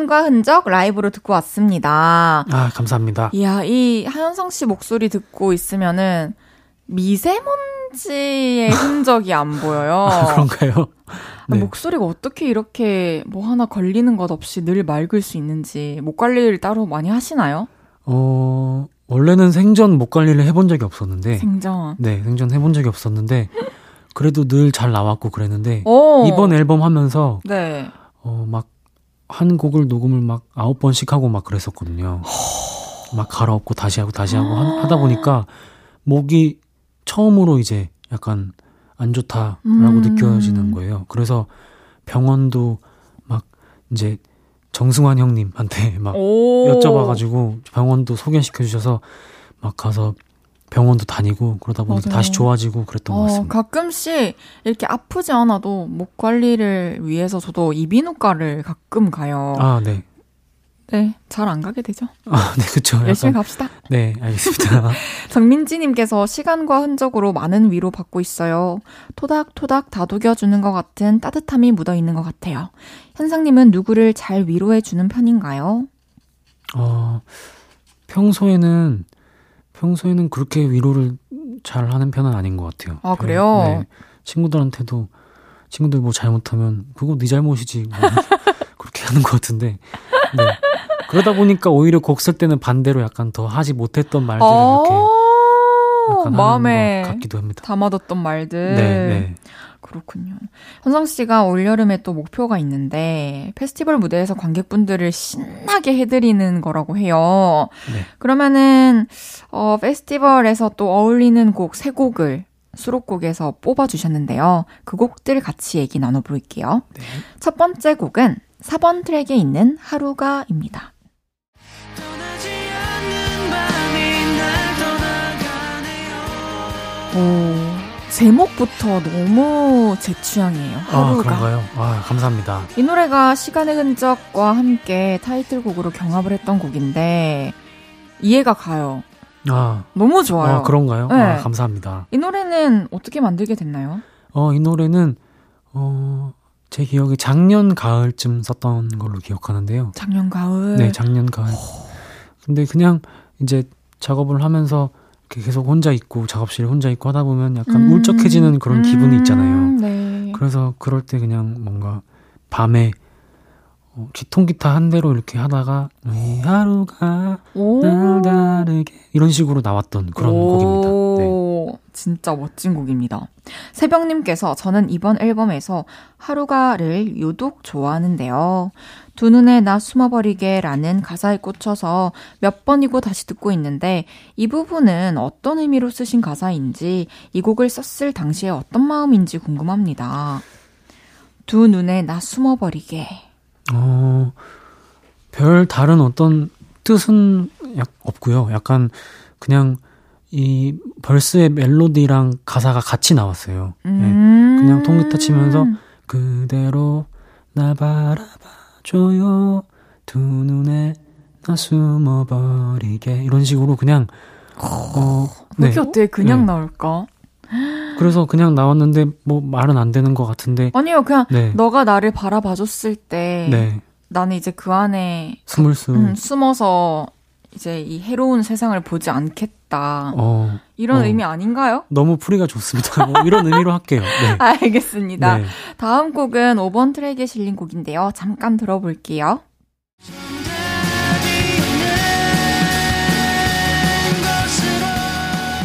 시간과 흔적 라이브로 듣고 왔습니다. 아, 감사합니다. 이야, 이 하현상 씨 목소리 듣고 있으면은 미세먼지의 흔적이 안 보여요. 아, 그런가요? 아, 네. 목소리가 어떻게 이렇게 뭐 하나 걸리는 것 없이 늘 맑을 수 있는지 목 관리를 따로 많이 하시나요? 어, 원래는 생전 목 관리를 해본 적이 없었는데, 생전. 네, 생전 해본 적이 없었는데, 그래도 늘 잘 나왔고 그랬는데, 오. 이번 앨범 하면서, 네. 어, 막, 한 곡을 녹음을 막 아홉 번씩 하고 막 그랬었거든요. 막 갈아엎고 다시 하고 다시 하고 하, 다 보니까, 목이 처음으로 이제 약간 안 좋다라고 음. 느껴지는 거예요. 그래서 병원도 막 이제 정승환 형님한테 막 오. 여쭤봐가지고 병원도 소개시켜 주셔서 막 가서 병원도 다니고 그러다 보니까 맞아요. 다시 좋아지고 그랬던 것 어, 같습니다. 가끔씩 이렇게 아프지 않아도 목 관리를 위해서 저도 이비인후과를 가끔 가요. 아, 네. 네, 잘 안 가게 되죠. 아, 네, 그쵸. 열심히 약간, 갑시다. 네, 알겠습니다. 정민지님께서 시간과 흔적으로 많은 위로 받고 있어요. 토닥토닥 다독여주는 것 같은 따뜻함이 묻어 있는 것 같아요. 현상님은 누구를 잘 위로해 주는 편인가요? 어, 평소에는, 평소에는 그렇게 위로를 잘 하는 편은 아닌 것 같아요. 아, 별- 그래요? 네. 친구들한테도, 친구들 뭐 잘못하면, 그거 네 잘못이지. 뭐 그렇게 하는 것 같은데. 네. 그러다 보니까 오히려 곡 쓸 때는 반대로 약간 더 하지 못했던 말들을 이렇게 어, 마음에 같기도 합니다. 담아뒀던 말들. 네, 네. 그렇군요. 현성 씨가 올여름에 또 목표가 있는데 페스티벌 무대에서 관객분들을 신나게 해드리는 거라고 해요. 네. 그러면은 어 페스티벌에서 또 어울리는 곡 세 곡을 수록곡에서 뽑아주셨는데요. 그 곡들 같이 얘기 나눠볼게요. 네. 첫 번째 곡은 4번 트랙에 있는 하루가입니다. 오, 제목부터 너무 제 취향이에요. 아, 하루가. 그런가요? 아, 감사합니다. 이 노래가 시간의 흔적과 함께 타이틀곡으로 경합을 했던 곡인데 이해가 가요. 아, 너무 좋아요. 아, 그런가요? 네. 아, 감사합니다. 이 노래는 어떻게 만들게 됐나요? 어, 이 노래는, 어, 제 기억에 작년 가을쯤 썼던 걸로 기억하는데요. 작년 가을. 네, 작년 가을. 근데 그냥 이제 작업을 하면서 계속 혼자 있고 작업실에 혼자 있고 하다 보면 약간 음, 울적해지는 그런 기분이 있잖아요. 음, 네. 그래서 그럴 때 그냥 뭔가 밤에 어, 기통기타 한 대로 이렇게 하다가 이 하루가 오. 날 다르게 이런 식으로 나왔던 그런 곡입니다. 네. 오, 진짜 멋진 곡입니다. 새벽님께서 저는 이번 앨범에서 하루가를 유독 좋아하는데요. 두 눈에 나 숨어버리게 라는 가사에 꽂혀서 몇 번이고 다시 듣고 있는데 이 부분은 어떤 의미로 쓰신 가사인지 이 곡을 썼을 당시에 어떤 마음인지 궁금합니다. 두 눈에 나 숨어버리게. 어, 별 다른 어떤 뜻은 약, 없고요. 약간 그냥 이 벌스의 멜로디랑 가사가 같이 나왔어요. 네. 음. 그냥 통기타 치면서 그대로 나 바라봐줘요. 두 눈에 나 숨어버리게 이런 식으로 그냥 어, 네. 그게 어떻게 그냥 네. 나올까? 그래서 그냥 나왔는데 뭐 말은 안 되는 것 같은데 아니요, 그냥 네. 너가 나를 바라봐줬을 때 네. 나는 이제 그 안에 스물스 음, 숨어서 이제 이 해로운 세상을 보지 않겠다. 어, 이런 어. 의미 아닌가요? 너무 풀이가 좋습니다. 뭐 이런 의미로 할게요. 네. 알겠습니다. 네. 다음 곡은 5번 트랙에 실린 곡인데요. 잠깐 들어볼게요.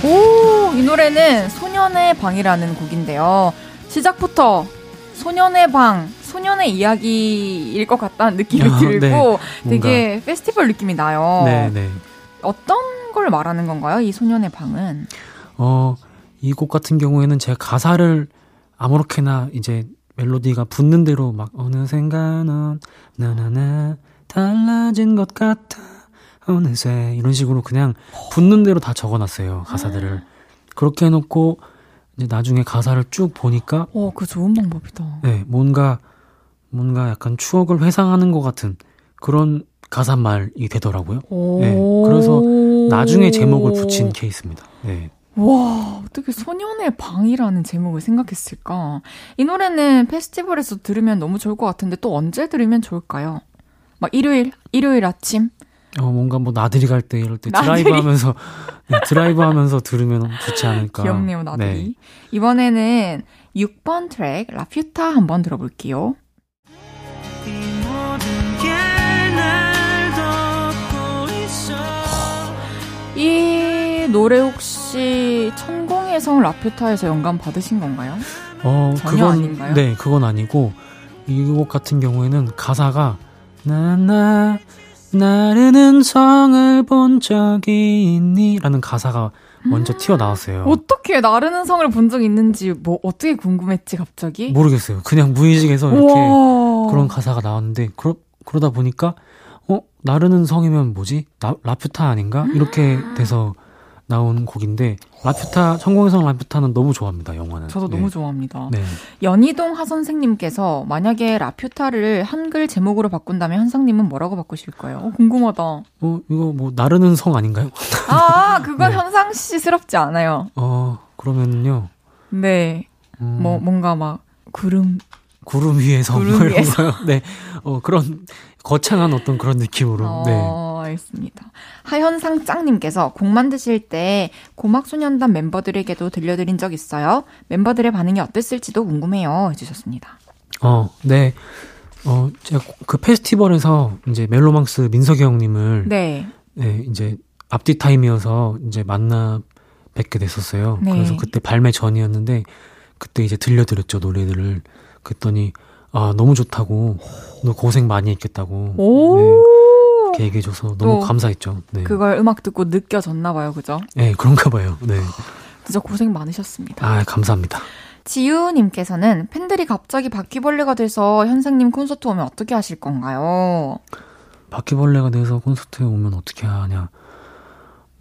오, 이 노래는 소년의 방이라는 곡인데요. 시작부터 소년의 방, 소년의 이야기일 것 같다는 느낌이 아, 들고 네. 되게 페스티벌 느낌이 나요. 네, 네. 어떤 걸 말하는 건가요? 이 소년의 방은? 어, 이 곡 같은 경우에는 제가 가사를 아무렇게나 이제 멜로디가 붙는 대로 막 어느샌가는 나나나 달라진 것 같아 어느새 이런 식으로 그냥 붙는 대로 다 적어놨어요 가사들을 그렇게 해놓고 이제 나중에 가사를 쭉 보니까 어, 그 좋은 방법이다. 네 뭔가 뭔가 약간 추억을 회상하는 것 같은 그런 가사말이 되더라고요. 네, 그래서 나중에 제목을 붙인 케이스입니다. 네. 와, 어떻게 소년의 방이라는 제목을 생각했을까? 이 노래는 페스티벌에서 들으면 너무 좋을 것 같은데 또 언제 들으면 좋을까요? 막 일요일, 일요일 아침? 어, 뭔가 뭐 나들이 갈 때 이럴 때 나들이? 드라이브 하면서 네, 드라이브 하면서 들으면 좋지 않을까. 귀엽네요, 나들이. 네. 이번에는 6번 트랙, 라퓨타 한번 들어볼게요. 이 노래 혹시 천공의 성 라퓨타에서 영감 받으신 건가요? 어, 전혀 그건 아닌가요? 네, 그건 아니고 이 곡 같은 경우에는 가사가 나나 나르는 성을 본 적이 있니라는 가사가 먼저 튀어나왔어요. 어떻게 나르는 성을 본 적 있는지 뭐 어떻게 궁금했지 갑자기? 모르겠어요. 그냥 무의식에서 이렇게 우와. 그런 가사가 나왔는데 그러, 그러다 보니까 어 나르는 성이면 뭐지 나, 라퓨타 아닌가 이렇게 돼서 나온 곡인데 라퓨타 성공의성 라퓨타는 너무 좋아합니다 영화는 저도 네. 너무 좋아합니다. 네. 연희동 하 선생님께서 만약에 라퓨타를 한글 제목으로 바꾼다면 현상님은 뭐라고 바꾸실 거예요? 어, 궁금하다. 어 이거 뭐 나르는 성 아닌가요? 아, 그건 네. 현상 씨스럽지 않아요. 어 그러면요 네, 음, 뭐 뭔가 막 구름. 구름 위에 성 구름 뭐 이런 위에서. 거요. 네. 어 그런 거창한 어떤 그런 느낌으로 네. 어, 알겠습니다. 하현상 짱님께서 곡 만드실 때 고막소년단 멤버들에게도 들려드린 적 있어요? 멤버들의 반응이 어땠을지도 궁금해요. 해주셨습니다. 어, 네. 어, 제가 그 페스티벌에서 이제 멜로망스 민석이 형님을 네. 네, 이제 앞뒤 타임이어서 이제 만나 뵙게 됐었어요. 네. 그래서 그때 발매 전이었는데 그때 이제 들려드렸죠 노래들을. 그랬더니 아 너무 좋다고 너 고생 많이 했겠다고 오! 네, 이렇게 얘기해줘서 너무 또 감사했죠. 네. 그걸 음악 듣고 느껴졌나 봐요. 그죠? 네 그런가 봐요. 네. 진짜 고생 많으셨습니다. 아 감사합니다. 지우님께서는 팬들이 갑자기 바퀴벌레가 돼서 현상님 콘서트 오면 어떻게 하실 건가요? 바퀴벌레가 돼서 콘서트에 오면 어떻게 하냐.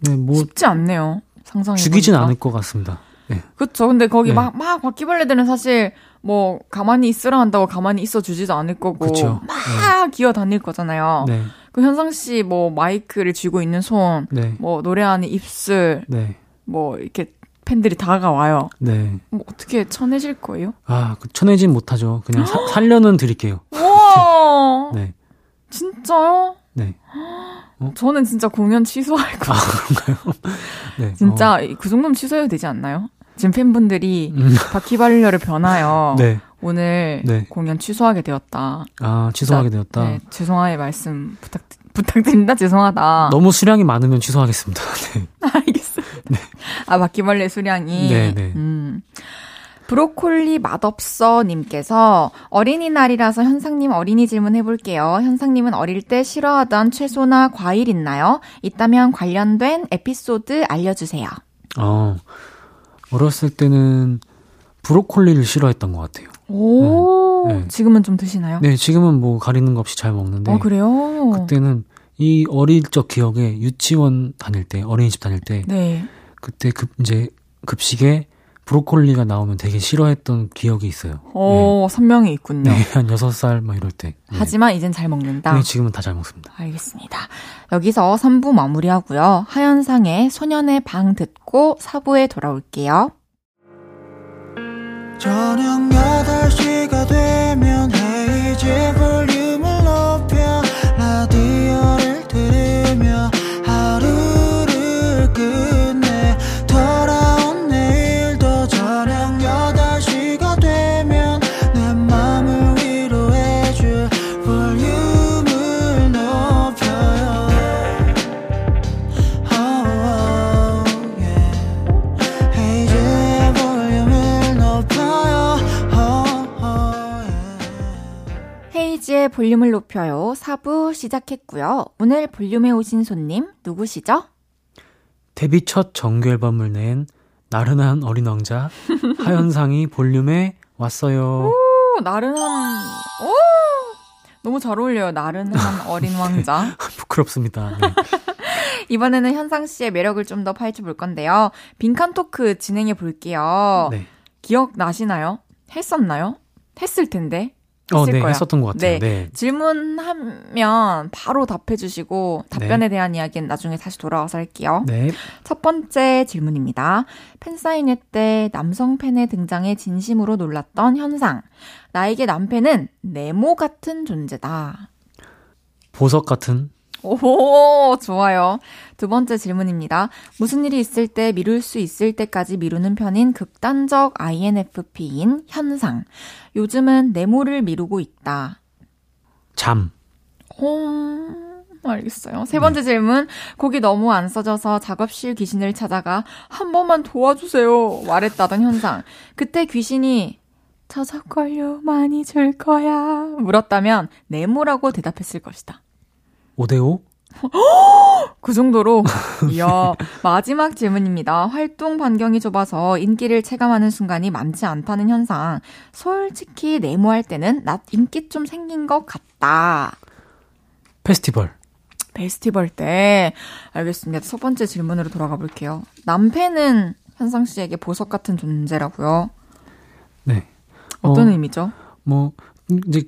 네, 뭐 쉽지 않네요. 상상해 죽이진. 않을 것 같습니다. 네. 그쵸. 근데 거기 네. 막, 막 바퀴벌레들은 사실 뭐 가만히 있으라 한다고 가만히 있어 주지도 않을 거고 그쵸. 막 기어 다닐 거잖아요. 네, 그 현상 씨 뭐 마이크를 쥐고 있는 손, 네, 뭐 노래하는 입술, 네, 뭐 이렇게 팬들이 다가와요. 네. 뭐 어떻게 쳐내실 거예요? 아, 그 쳐내진 못하죠. 그냥 사- 살려는 드릴게요. 우와! 네, 진짜요? 네. 저는 진짜 공연 취소할 거. 아, 그런가요? 네. 진짜 그 정도면 취소해도 되지 않나요? 지금 팬분들이 어, 음, 바퀴벌레를 변하여 네. 오늘 네. 공연 취소하게 되었다. 아, 취소하게 되었다. 네, 죄송하게 말씀 부탁 부탁드립니다. 죄송하다. 너무 수량이 많으면 취소하겠습니다. 네. 알겠어요. 아 바퀴벌레 수량이. 네, 네. 음. 브로콜리 맛없어 님께서 어린이날이라서 현상님 어린이 질문 해볼게요. 현상님은 어릴 때 싫어하던 채소나 과일 있나요? 있다면 관련된 에피소드 알려주세요. 어, 어렸을 때는 브로콜리를 싫어했던 것 같아요. 오, 네. 지금은 좀 드시나요? 네, 지금은 뭐 가리는 거 없이 잘 먹는데. 어, 그래요? 그때는 이 어릴 적 기억에 유치원 다닐 때, 어린이집 다닐 때, 네. 그때 급, 이제 급식에 브로콜리가 나오면 되게 싫어했던 기억이 있어요. 오, 선명히 있군요. 네, 한 6살 막 이럴 때. 네. 하지만 이젠 잘 먹는다. 근데 지금은 다 잘 먹습니다. 알겠습니다. 여기서 3부 마무리하고요. 하현상의 소년의 방 듣고 4부에 돌아올게요. 저녁 8시가 되면 헤이즈 볼륨을 높여 이은지의 볼륨을 높여요. 4부 시작했고요. 오늘 볼륨에 오신 손님 누구시죠? 데뷔 첫 정규 앨범을 낸 나른한 어린 왕자 하현상이 볼륨에 왔어요. 오, 나른한, 오! 너무 잘 어울려요. 나른한 어린 왕자. 부끄럽습니다. 네. 이번에는 현상 씨의 매력을 좀 더 파헤쳐 볼 건데요. 빈칸 토크 진행해 볼게요. 네. 기억 나시나요? 했었나요? 했을 텐데. 어, 네, 거야. 했었던 것 같아요. 네. 네. 질문하면 바로 답해 주시고 답변에 대한 이야기는 나중에 다시 돌아와서 할게요. 네. 첫 번째 질문입니다. 팬사인회 때 남성 팬의 등장에 진심으로 놀랐던 현상. 나에게 남팬은 네모 같은 존재다. 보석 같은 오, 좋아요. 두 번째 질문입니다. 무슨 일이 있을 때 미룰 수 있을 때까지 미루는 편인 극단적 INFP인 현상. 요즘은 네모를 미루고 있다. 잠. 오, 알겠어요. 세 번째 질문. 곡이 너무 안 써져서 작업실 귀신을 찾아가 한 번만 도와주세요. 말했다던 현상. 그때 귀신이 저작권료 많이 줄 거야. 물었다면 네모라고 대답했을 것이다. 5대5? 그 정도로. 이야. 마지막 질문입니다. 활동 반경이 좁아서 인기를 체감하는 순간이 많지 않다는 현상. 솔직히 네모할 때는 나 인기 좀 생긴 것 같다. 페스티벌. 페스티벌 때. 알겠습니다. 첫 번째 질문으로 돌아가 볼게요. 남편은 현상 씨에게 보석 같은 존재라고요. 네. 어떤 어, 의미죠? 뭐 이제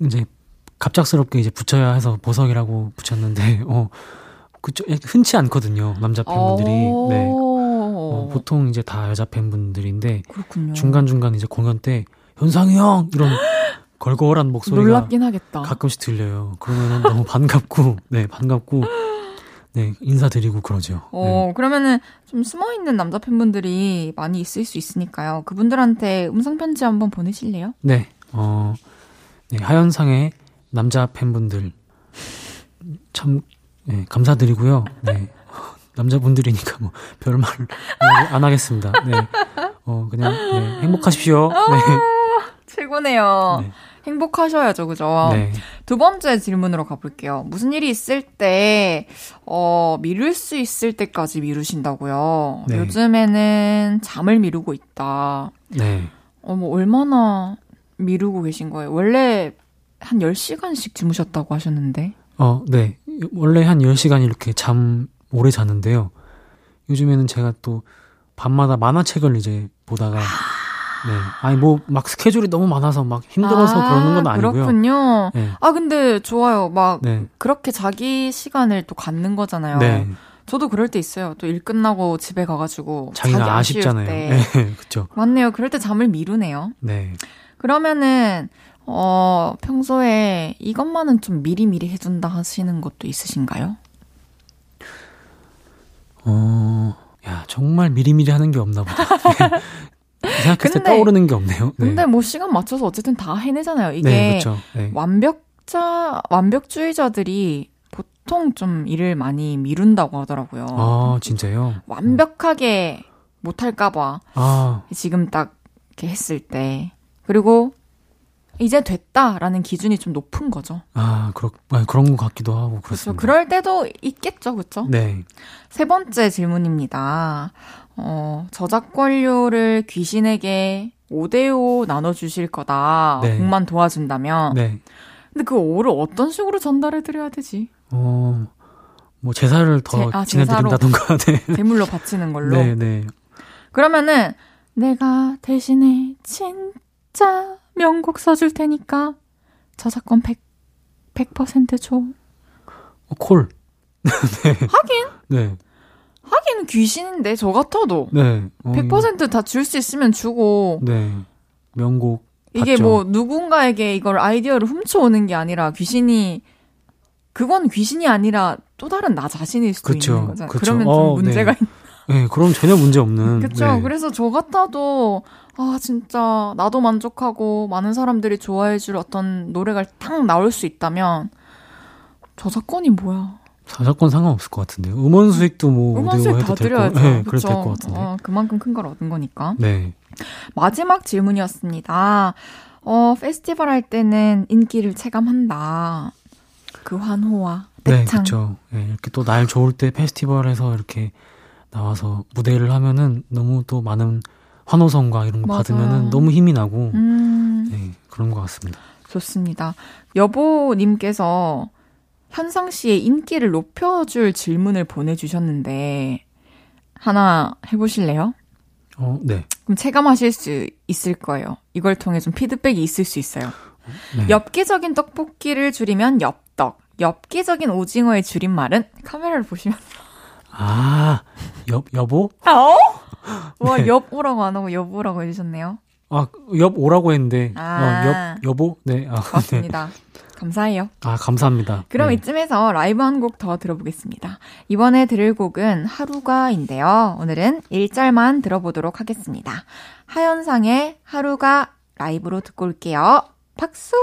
이제 갑작스럽게 이제 붙여야 해서 보석이라고 붙였는데 어 그쪽 흔치 않거든요 남자 팬분들이 네 어, 보통 이제 다 여자 팬분들인데 그렇군요. 중간 중간 이제 공연 때 현상이 형 이런 걸걸한 목소리가 놀랍긴 하겠다. 가끔씩 들려요. 그러면은 너무 반갑고 네 반갑고 네 인사드리고 그러죠. 어, 네. 그러면은 좀 숨어 있는 남자 팬분들이 많이 있을 수 있으니까요. 그분들한테 음성 편지 한번 보내실래요? 네, 어, 네, 하현상의 남자 팬분들 참 네, 감사드리고요. 네, 남자분들이니까 뭐 별말 안 하겠습니다. 네, 어 그냥 네, 행복하십시오. 네, 최고네요. 네. 행복하셔야죠, 그죠? 네, 두 번째 질문으로 가볼게요. 무슨 일이 있을 때, 어, 미룰 수 있을 때까지 미루신다고요. 네. 요즘에는 잠을 미루고 있다. 네. 어, 뭐, 얼마나 미루고 계신 거예요? 원래 한 10시간씩 주무셨다고 하셨는데. 어, 네. 원래 한 10시간 이렇게 잠 오래 자는데요. 요즘에는 제가 또 밤마다 만화책을 이제 보다가 네. 아니 뭐 막 스케줄이 너무 많아서 막 힘들어서 아, 그러는 건 아니고요. 그렇군요. 네. 아, 근데 좋아요. 막, 네. 그렇게 자기 시간을 또 갖는 거잖아요. 네. 저도 그럴 때 있어요. 또 일 끝나고 집에 가가지고. 자기 자기가 아쉽잖아요. 때. 네. 그렇죠. 맞네요. 그럴 때 잠을 미루네요. 네. 그러면은 어 평소에 이것만은 좀 미리미리 해준다 하시는 것도 있으신가요? 어. 야, 정말 미리미리 하는 게 없나 보다. 네. 생각했을 때 근데- 떠오르는 게 없네요. 네. 근데 뭐 시간 맞춰서 어쨌든 다 해내잖아요. 이게 네, 그렇죠. 네. 완벽자 완벽주의자들이 보통 좀 일을 많이 미룬다고 하더라고요. 아, 진짜요? 완벽하게 못할까봐 아, 지금 딱 이렇게 했을 때 그리고 이제 됐다라는 기준이 좀 높은 거죠. 아, 그렇, 아, 그런 것 같기도 하고 그렇죠. 그렇습니다. 그럴 때도 있겠죠, 그렇죠? 네. 세 번째 질문입니다. 어, 저작권료를 귀신에게 5대5 나눠주실 거다. 네. 곡만 도와준다면. 네. 근데 그 5를 어떤 식으로 전달해드려야 되지? 어, 뭐 제사를 더 제- 아. 지내드린다던가. 네. 제물로 바치는 걸로. 네, 네. 그러면은, 내가 대신에 진짜 명곡 써줄 테니까 저작권 100, 100% 줘. 어, 콜. 하긴, 네. 하긴 귀신인데, 저 같아도. 네. 어, 100%다 줄 수 있으면 주고. 네. 명곡. 이게 봤죠. 뭐 누군가에게 이걸 아이디어를 훔쳐오는 게 아니라 귀신이 그건 귀신이 아니라 또 다른 나 자신일 수도 그쵸, 있는 거잖아요. 그쵸. 그러면 좀 어, 문제가 네. 네, 그럼 전혀 문제 없는. 그렇죠. 네. 그래서 저 같아도 아 진짜 나도 만족하고 많은 사람들이 좋아해줄 어떤 노래가 딱 나올 수 있다면 저작권이 뭐야? 저작권 상관없을 것 같은데요. 음원 수익도 뭐 음원 수익 다될 드려야죠. 거. 네, 그쵸? 그래도 될것 같은데. 어, 그만큼 큰 걸 얻은 거니까. 네. 마지막 질문이었습니다. 어, 페스티벌 할 때는 인기를 체감한다. 그 환호와 네, 떼창. 그렇죠. 네, 이렇게 또 날 좋을 때 페스티벌에서 이렇게 나와서 무대를 하면은 너무 또 많은 환호성과 이런 거. 받으면은 너무 힘이 나고 음, 네, 그런 것 같습니다. 좋습니다. 여보님께서 현상 씨의 인기를 높여줄 질문을 보내주셨는데, 하나 해보실래요? 어, 네. 그럼 체감하실 수 있을 거예요. 이걸 통해 좀 피드백이 있을 수 있어요. 네. 엽기적인 떡볶이를 줄이면 엽떡. 엽기적인 오징어의 줄임말은 카메라를 보시면 아, 여, 여보? 어? 와 네. 여보라고 안 하고 여보라고 해주셨네요. 아, 엽 오라고 했는데, 아. 어, 엽, 여보? 네. 아, 네. 고맙습니다. 감사해요. 아, 감사합니다. 그럼 네. 이쯤에서 라이브 한 곡 더 들어보겠습니다. 이번에 들을 곡은 하루가인데요. 오늘은 1절만 들어보도록 하겠습니다. 하현상의 하루가 라이브로 듣고 올게요. 박수!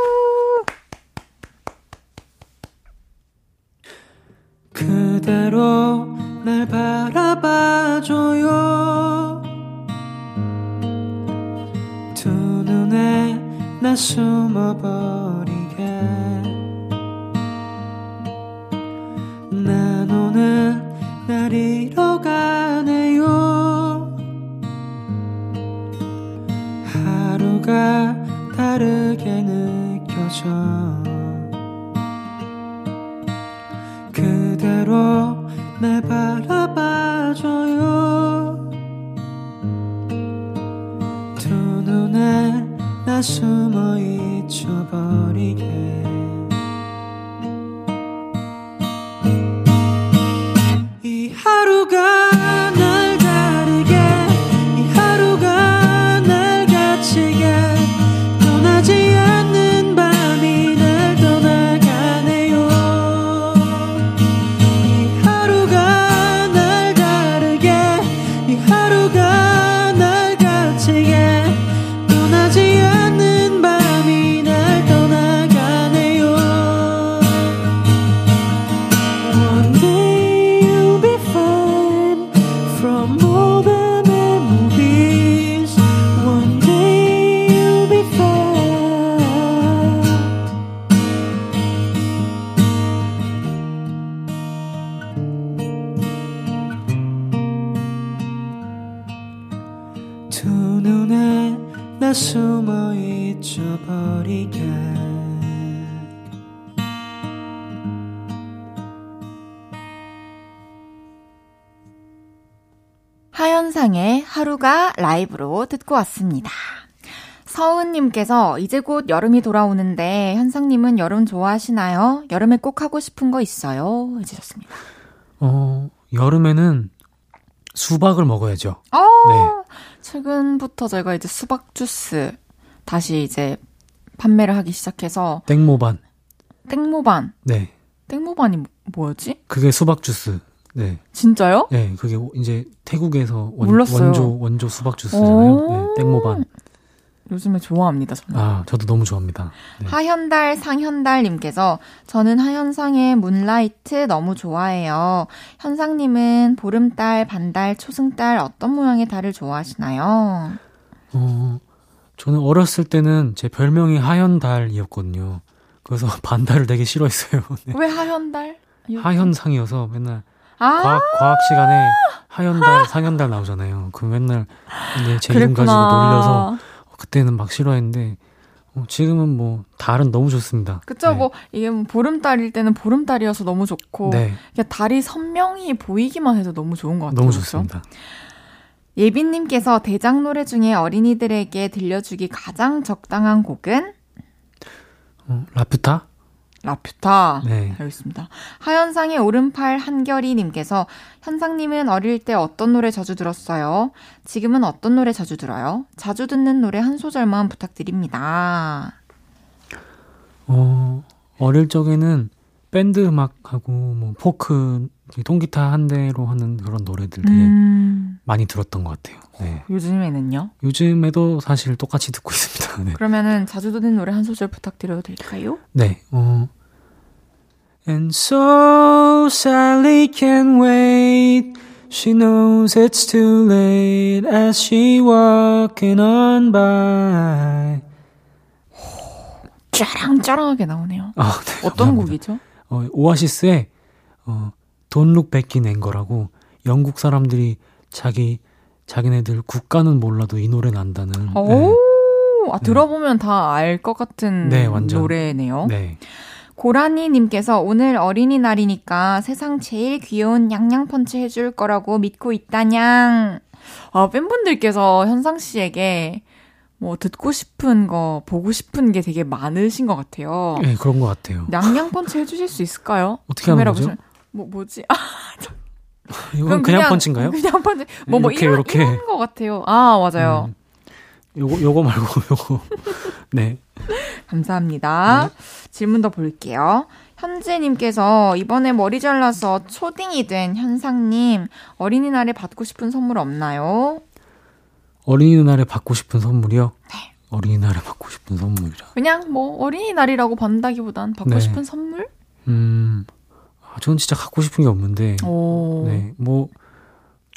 그대로 날 바라봐줘요. 두 눈에 나 숨어버리게. 난 오늘 날 잃어가네요. 하루가 다르게 느껴져. 그 듣고 왔습니다. 서은님께서 이제 곧 여름이 돌아오는데 현상님은 여름 좋아하시나요? 여름에 꼭 하고 싶은 거 있어요? 해주셨습니다. 어, 여름에는 수박을 먹어야죠. 어, 네. 최근부터 제가 이제 수박 주스 다시 이제 판매를 하기 시작해서 땡모반. 땡모반. 네. 땡모반이 뭐- 뭐였지? 그게 수박 주스. 네. 진짜요? 네, 그게 이제 태국에서 원, 몰랐어요. 원조 원조 수박 주스잖아요. 오. 네, 땡모반. 요즘에 좋아합니다, 저는. 아, 저도 너무 좋아합니다. 네. 하현달 상현달님께서 저는 하현상의 문라이트 너무 좋아해요. 현상님은 보름달, 반달, 초승달 어떤 모양의 달을 좋아하시나요? 어, 저는 어렸을 때는 제 별명이 하현달이었거든요. 그래서 반달을 되게 싫어했어요. 네. 왜 하현달? 하현상이어서 맨날 아, 과학 과학 시간에 하현달, 상현달 나오잖아요. 그 맨날 이제 제 이름 가지고. 놀려서 그때는 막 싫어했는데 어, 지금은 뭐 달은 너무 좋습니다. 그쵸, 네. 뭐, 이게 뭐 보름달일 때는 보름달이어서 너무 좋고, 네, 달이 선명히 보이기만 해도 너무 좋은 것 같아요. 너무? 좋습니다. 예빈님께서 대장 노래 중에 어린이들에게 들려주기 가장 적당한 곡은? 어, 라퓨타? 라퓨타. 네. 알겠습니다. 하현상의 오른팔 한결이님께서 현상님은 어릴 때 어떤 노래 자주 들었어요? 지금은 어떤 노래 자주 들어요? 자주 듣는 노래 한 소절만 부탁드립니다. 어, 어릴 적에는 밴드 음악하고 뭐 포크, 통기타 한 대로 하는 그런 노래들 되게 음, 많이 들었던 것 같아요. 네. 요즘에는요? 요즘에도 사실 똑같이 듣고 있습니다. 네. 그러면은 자주 듣는 노래 한 소절 부탁드려도 될까요? 네, 어. And so Sally can wait. She knows it's too late as she walking on by. 짜랑짜랑하게 나오네요. 아, 네, 어떤 감사합니다. 곡이죠? 어, 오아시스의 어, Don't Look Back in Anger라고 영국 사람들이 자기 자기네들 국가는 몰라도 이 노래는 안다는 오, 네. 아, 네. 들어보면 다알 것 같은 네. 노래네요. 네. 고라니님께서 오늘 어린이날이니까 세상 제일 귀여운 양양펀치 해줄 거라고 믿고 있다냥. 아, 팬분들께서 현상 씨에게 뭐 듣고 싶은 거, 보고 싶은 게 되게 많으신 것 같아요. 네, 그런 것 같아요. 양양펀치 해주실 수 있을까요? 어떻게 하는 거죠? 보시면. 뭐, 뭐지? 아, 이건 그냥, 펀치인가요? 그냥 펀치. 뭐, 뭐, 이렇게, 이런, 이렇게. 이런 것 같아요. 아, 맞아요. 음, 요거 요거 말고 요거. 네. 감사합니다. 질문 더 볼게요. 현재님께서 이번에 머리 잘라서 초딩이 된 현상님, 어린이날에 받고 싶은 선물 없나요? 어린이날에 받고 싶은 선물이요? 네. 어린이날에 받고 싶은 선물이라. 그냥 뭐 어린이날이라고 받는다기보단 받고 네. 싶은 선물? 음. 아, 저는 진짜 갖고 싶은 게 없는데. 오. 네. 뭐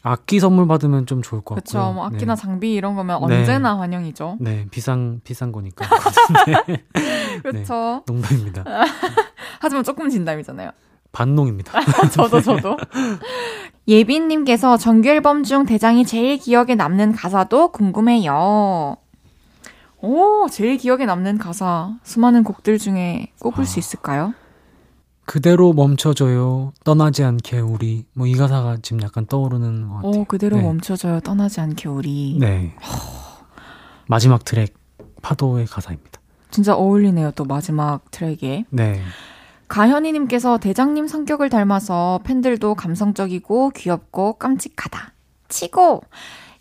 악기 선물 받으면 좀 좋을 것 같고요. 그쵸. 뭐 악기나 네. 장비 이런 거면 네. 언제나 환영이죠. 네, 비싼 비싼 거니까. 네. 그렇죠. 농담입니다. 하지만 조금 진담이잖아요. 반농입니다. 저도 저도. 예빈님께서 정규 앨범 중 대장이 제일 기억에 남는 가사도 궁금해요. 오, 제일 기억에 남는 가사 수많은 곡들 중에 꼽을 수 있을까요? 그대로 멈춰줘요. 떠나지 않게 우리. 뭐 이 가사가 지금 약간 떠오르는 것 같아요. 오, 그대로 네. 멈춰져요. 떠나지 않게 우리. 네. 마지막 트랙 파도의 가사입니다. 진짜 어울리네요. 또 마지막 트랙에. 네. 가현이님께서 대장님 성격을 닮아서 팬들도 감성적이고 귀엽고 깜찍하다. 치고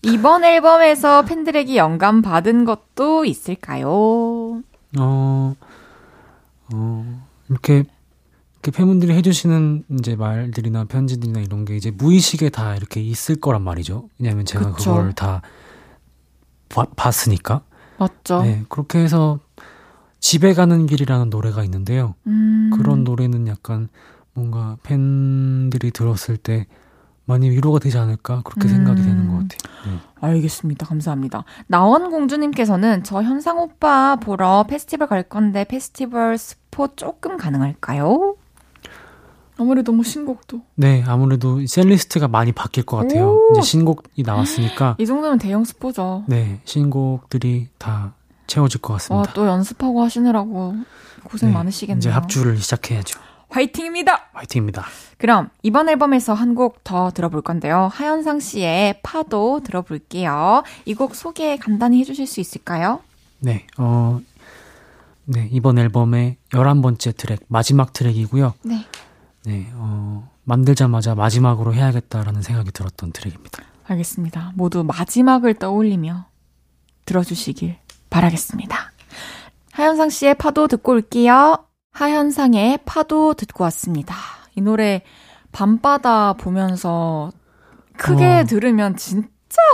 이번 앨범에서 팬들에게 영감 받은 것도 있을까요? 어, 어, 이렇게, 이렇게 팬분들이 해주시는 이제 말들이나 편지들이나 이런 게 이제 무의식에 다 이렇게 있을 거란 말이죠. 왜냐면 제가 그쵸. 그걸 다 봐- 봤으니까. 맞죠? 네. 그렇게 해서 집에 가는 길이라는 노래가 있는데요. 음, 그런 노래는 약간 뭔가 팬들이 들었을 때 많이 위로가 되지 않을까 그렇게 생각이 되는 것 음. 같아요. 네. 알겠습니다. 감사합니다. 나원공주님께서는 저 현상 오빠 보러 페스티벌 갈 건데 페스티벌 스포 조금 가능할까요? 아무래도 뭐 신곡도 네, 아무래도 setlist가 많이 바뀔 것 같아요. 오. 이제 신곡이 나왔으니까 이 정도면 대형 스포죠. 네, 신곡들이 다 채워질 것 와, 같습니다. 또 연습하고 하시느라고 고생 네, 많으시겠네요. 이제 합주를 시작해야죠. 화이팅입니다. 화이팅입니다. 그럼 이번 앨범에서 한 곡 더 들어볼 건데요. 하현상 씨의 파도 들어볼게요. 이 곡 소개 간단히 해주실 수 있을까요? 네, 어, 네, 이번 앨범의 11번째 트랙, 마지막 트랙이고요. 네. 네, 어, 만들자마자 마지막으로 해야겠다라는 생각이 들었던 트랙입니다. 알겠습니다. 모두 마지막을 떠올리며 들어주시길 바라겠습니다. 하현상 씨의 파도 듣고 올게요. 하현상의 파도 듣고 왔습니다. 이 노래 밤바다 보면서 크게 어. 들으면 진짜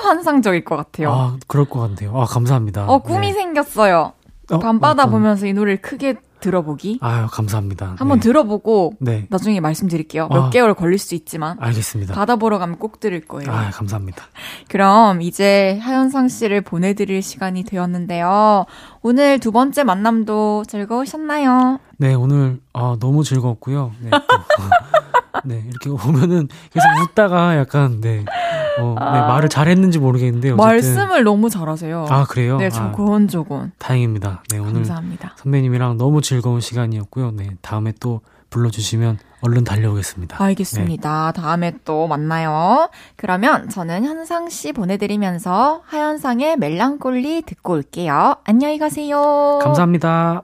환상적일 것 같아요. 아, 그럴 것 같네요. 아, 감사합니다. 어, 꿈이 네. 생겼어요. 어, 밤바다 어떤- 보면서 이 노래를 크게 들어보기. 아유, 감사합니다. 한번 네. 들어보고 네, 나중에 말씀드릴게요. 몇 아. 개월 걸릴 수 있지만 알겠습니다. 바다 보러 가면 꼭 들을 거예요. 아, 감사합니다. 그럼 이제 하현상 씨를 보내 드릴 시간이 되었는데요. 오늘 두 번째 만남도 즐거우셨나요? 네, 오늘 아, 너무 즐거웠고요. 네, 또, 네, 이렇게 오면은 계속 웃다가 약간 네, 어, 네 말을 잘했는지 모르겠는데 어쨌든 말씀을 너무 잘하세요. 아 그래요? 네, 아, 조곤조곤. 다행입니다. 네, 오늘 감사합니다. 선배님이랑 너무 즐거운 시간이었고요. 네, 다음에 또 불러주시면 얼른 달려오겠습니다. 알겠습니다. 다음에 또 만나요. 그러면 저는 현상 씨 보내드리면서 하현상의 멜랑콜리 듣고 올게요. 안녕히 가세요. 감사합니다.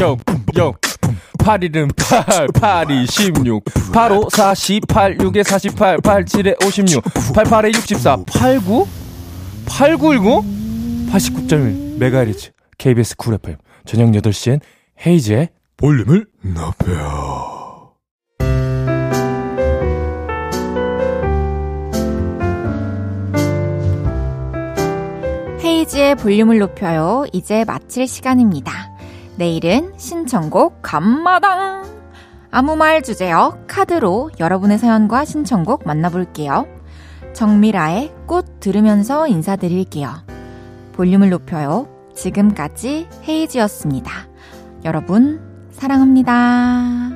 요, 요. 8일은 8, 8이 16, 85, 48, 6에 48, 87에 56, 88에 64, 89? 8919? 89.1 메가헤르츠 KBS 쿨 FM 저녁 8시엔 헤이즈의 볼륨을 높여요. 헤이즈의 볼륨을 높여요. 이제 마칠 시간입니다. 내일은 신청곡 감마당 아무 말 주제요. 카드로 여러분의 사연과 신청곡 만나볼게요. 정미라의 꽃 들으면서 인사드릴게요. 볼륨을 높여요. 지금까지 헤이지였습니다. 여러분, 사랑합니다.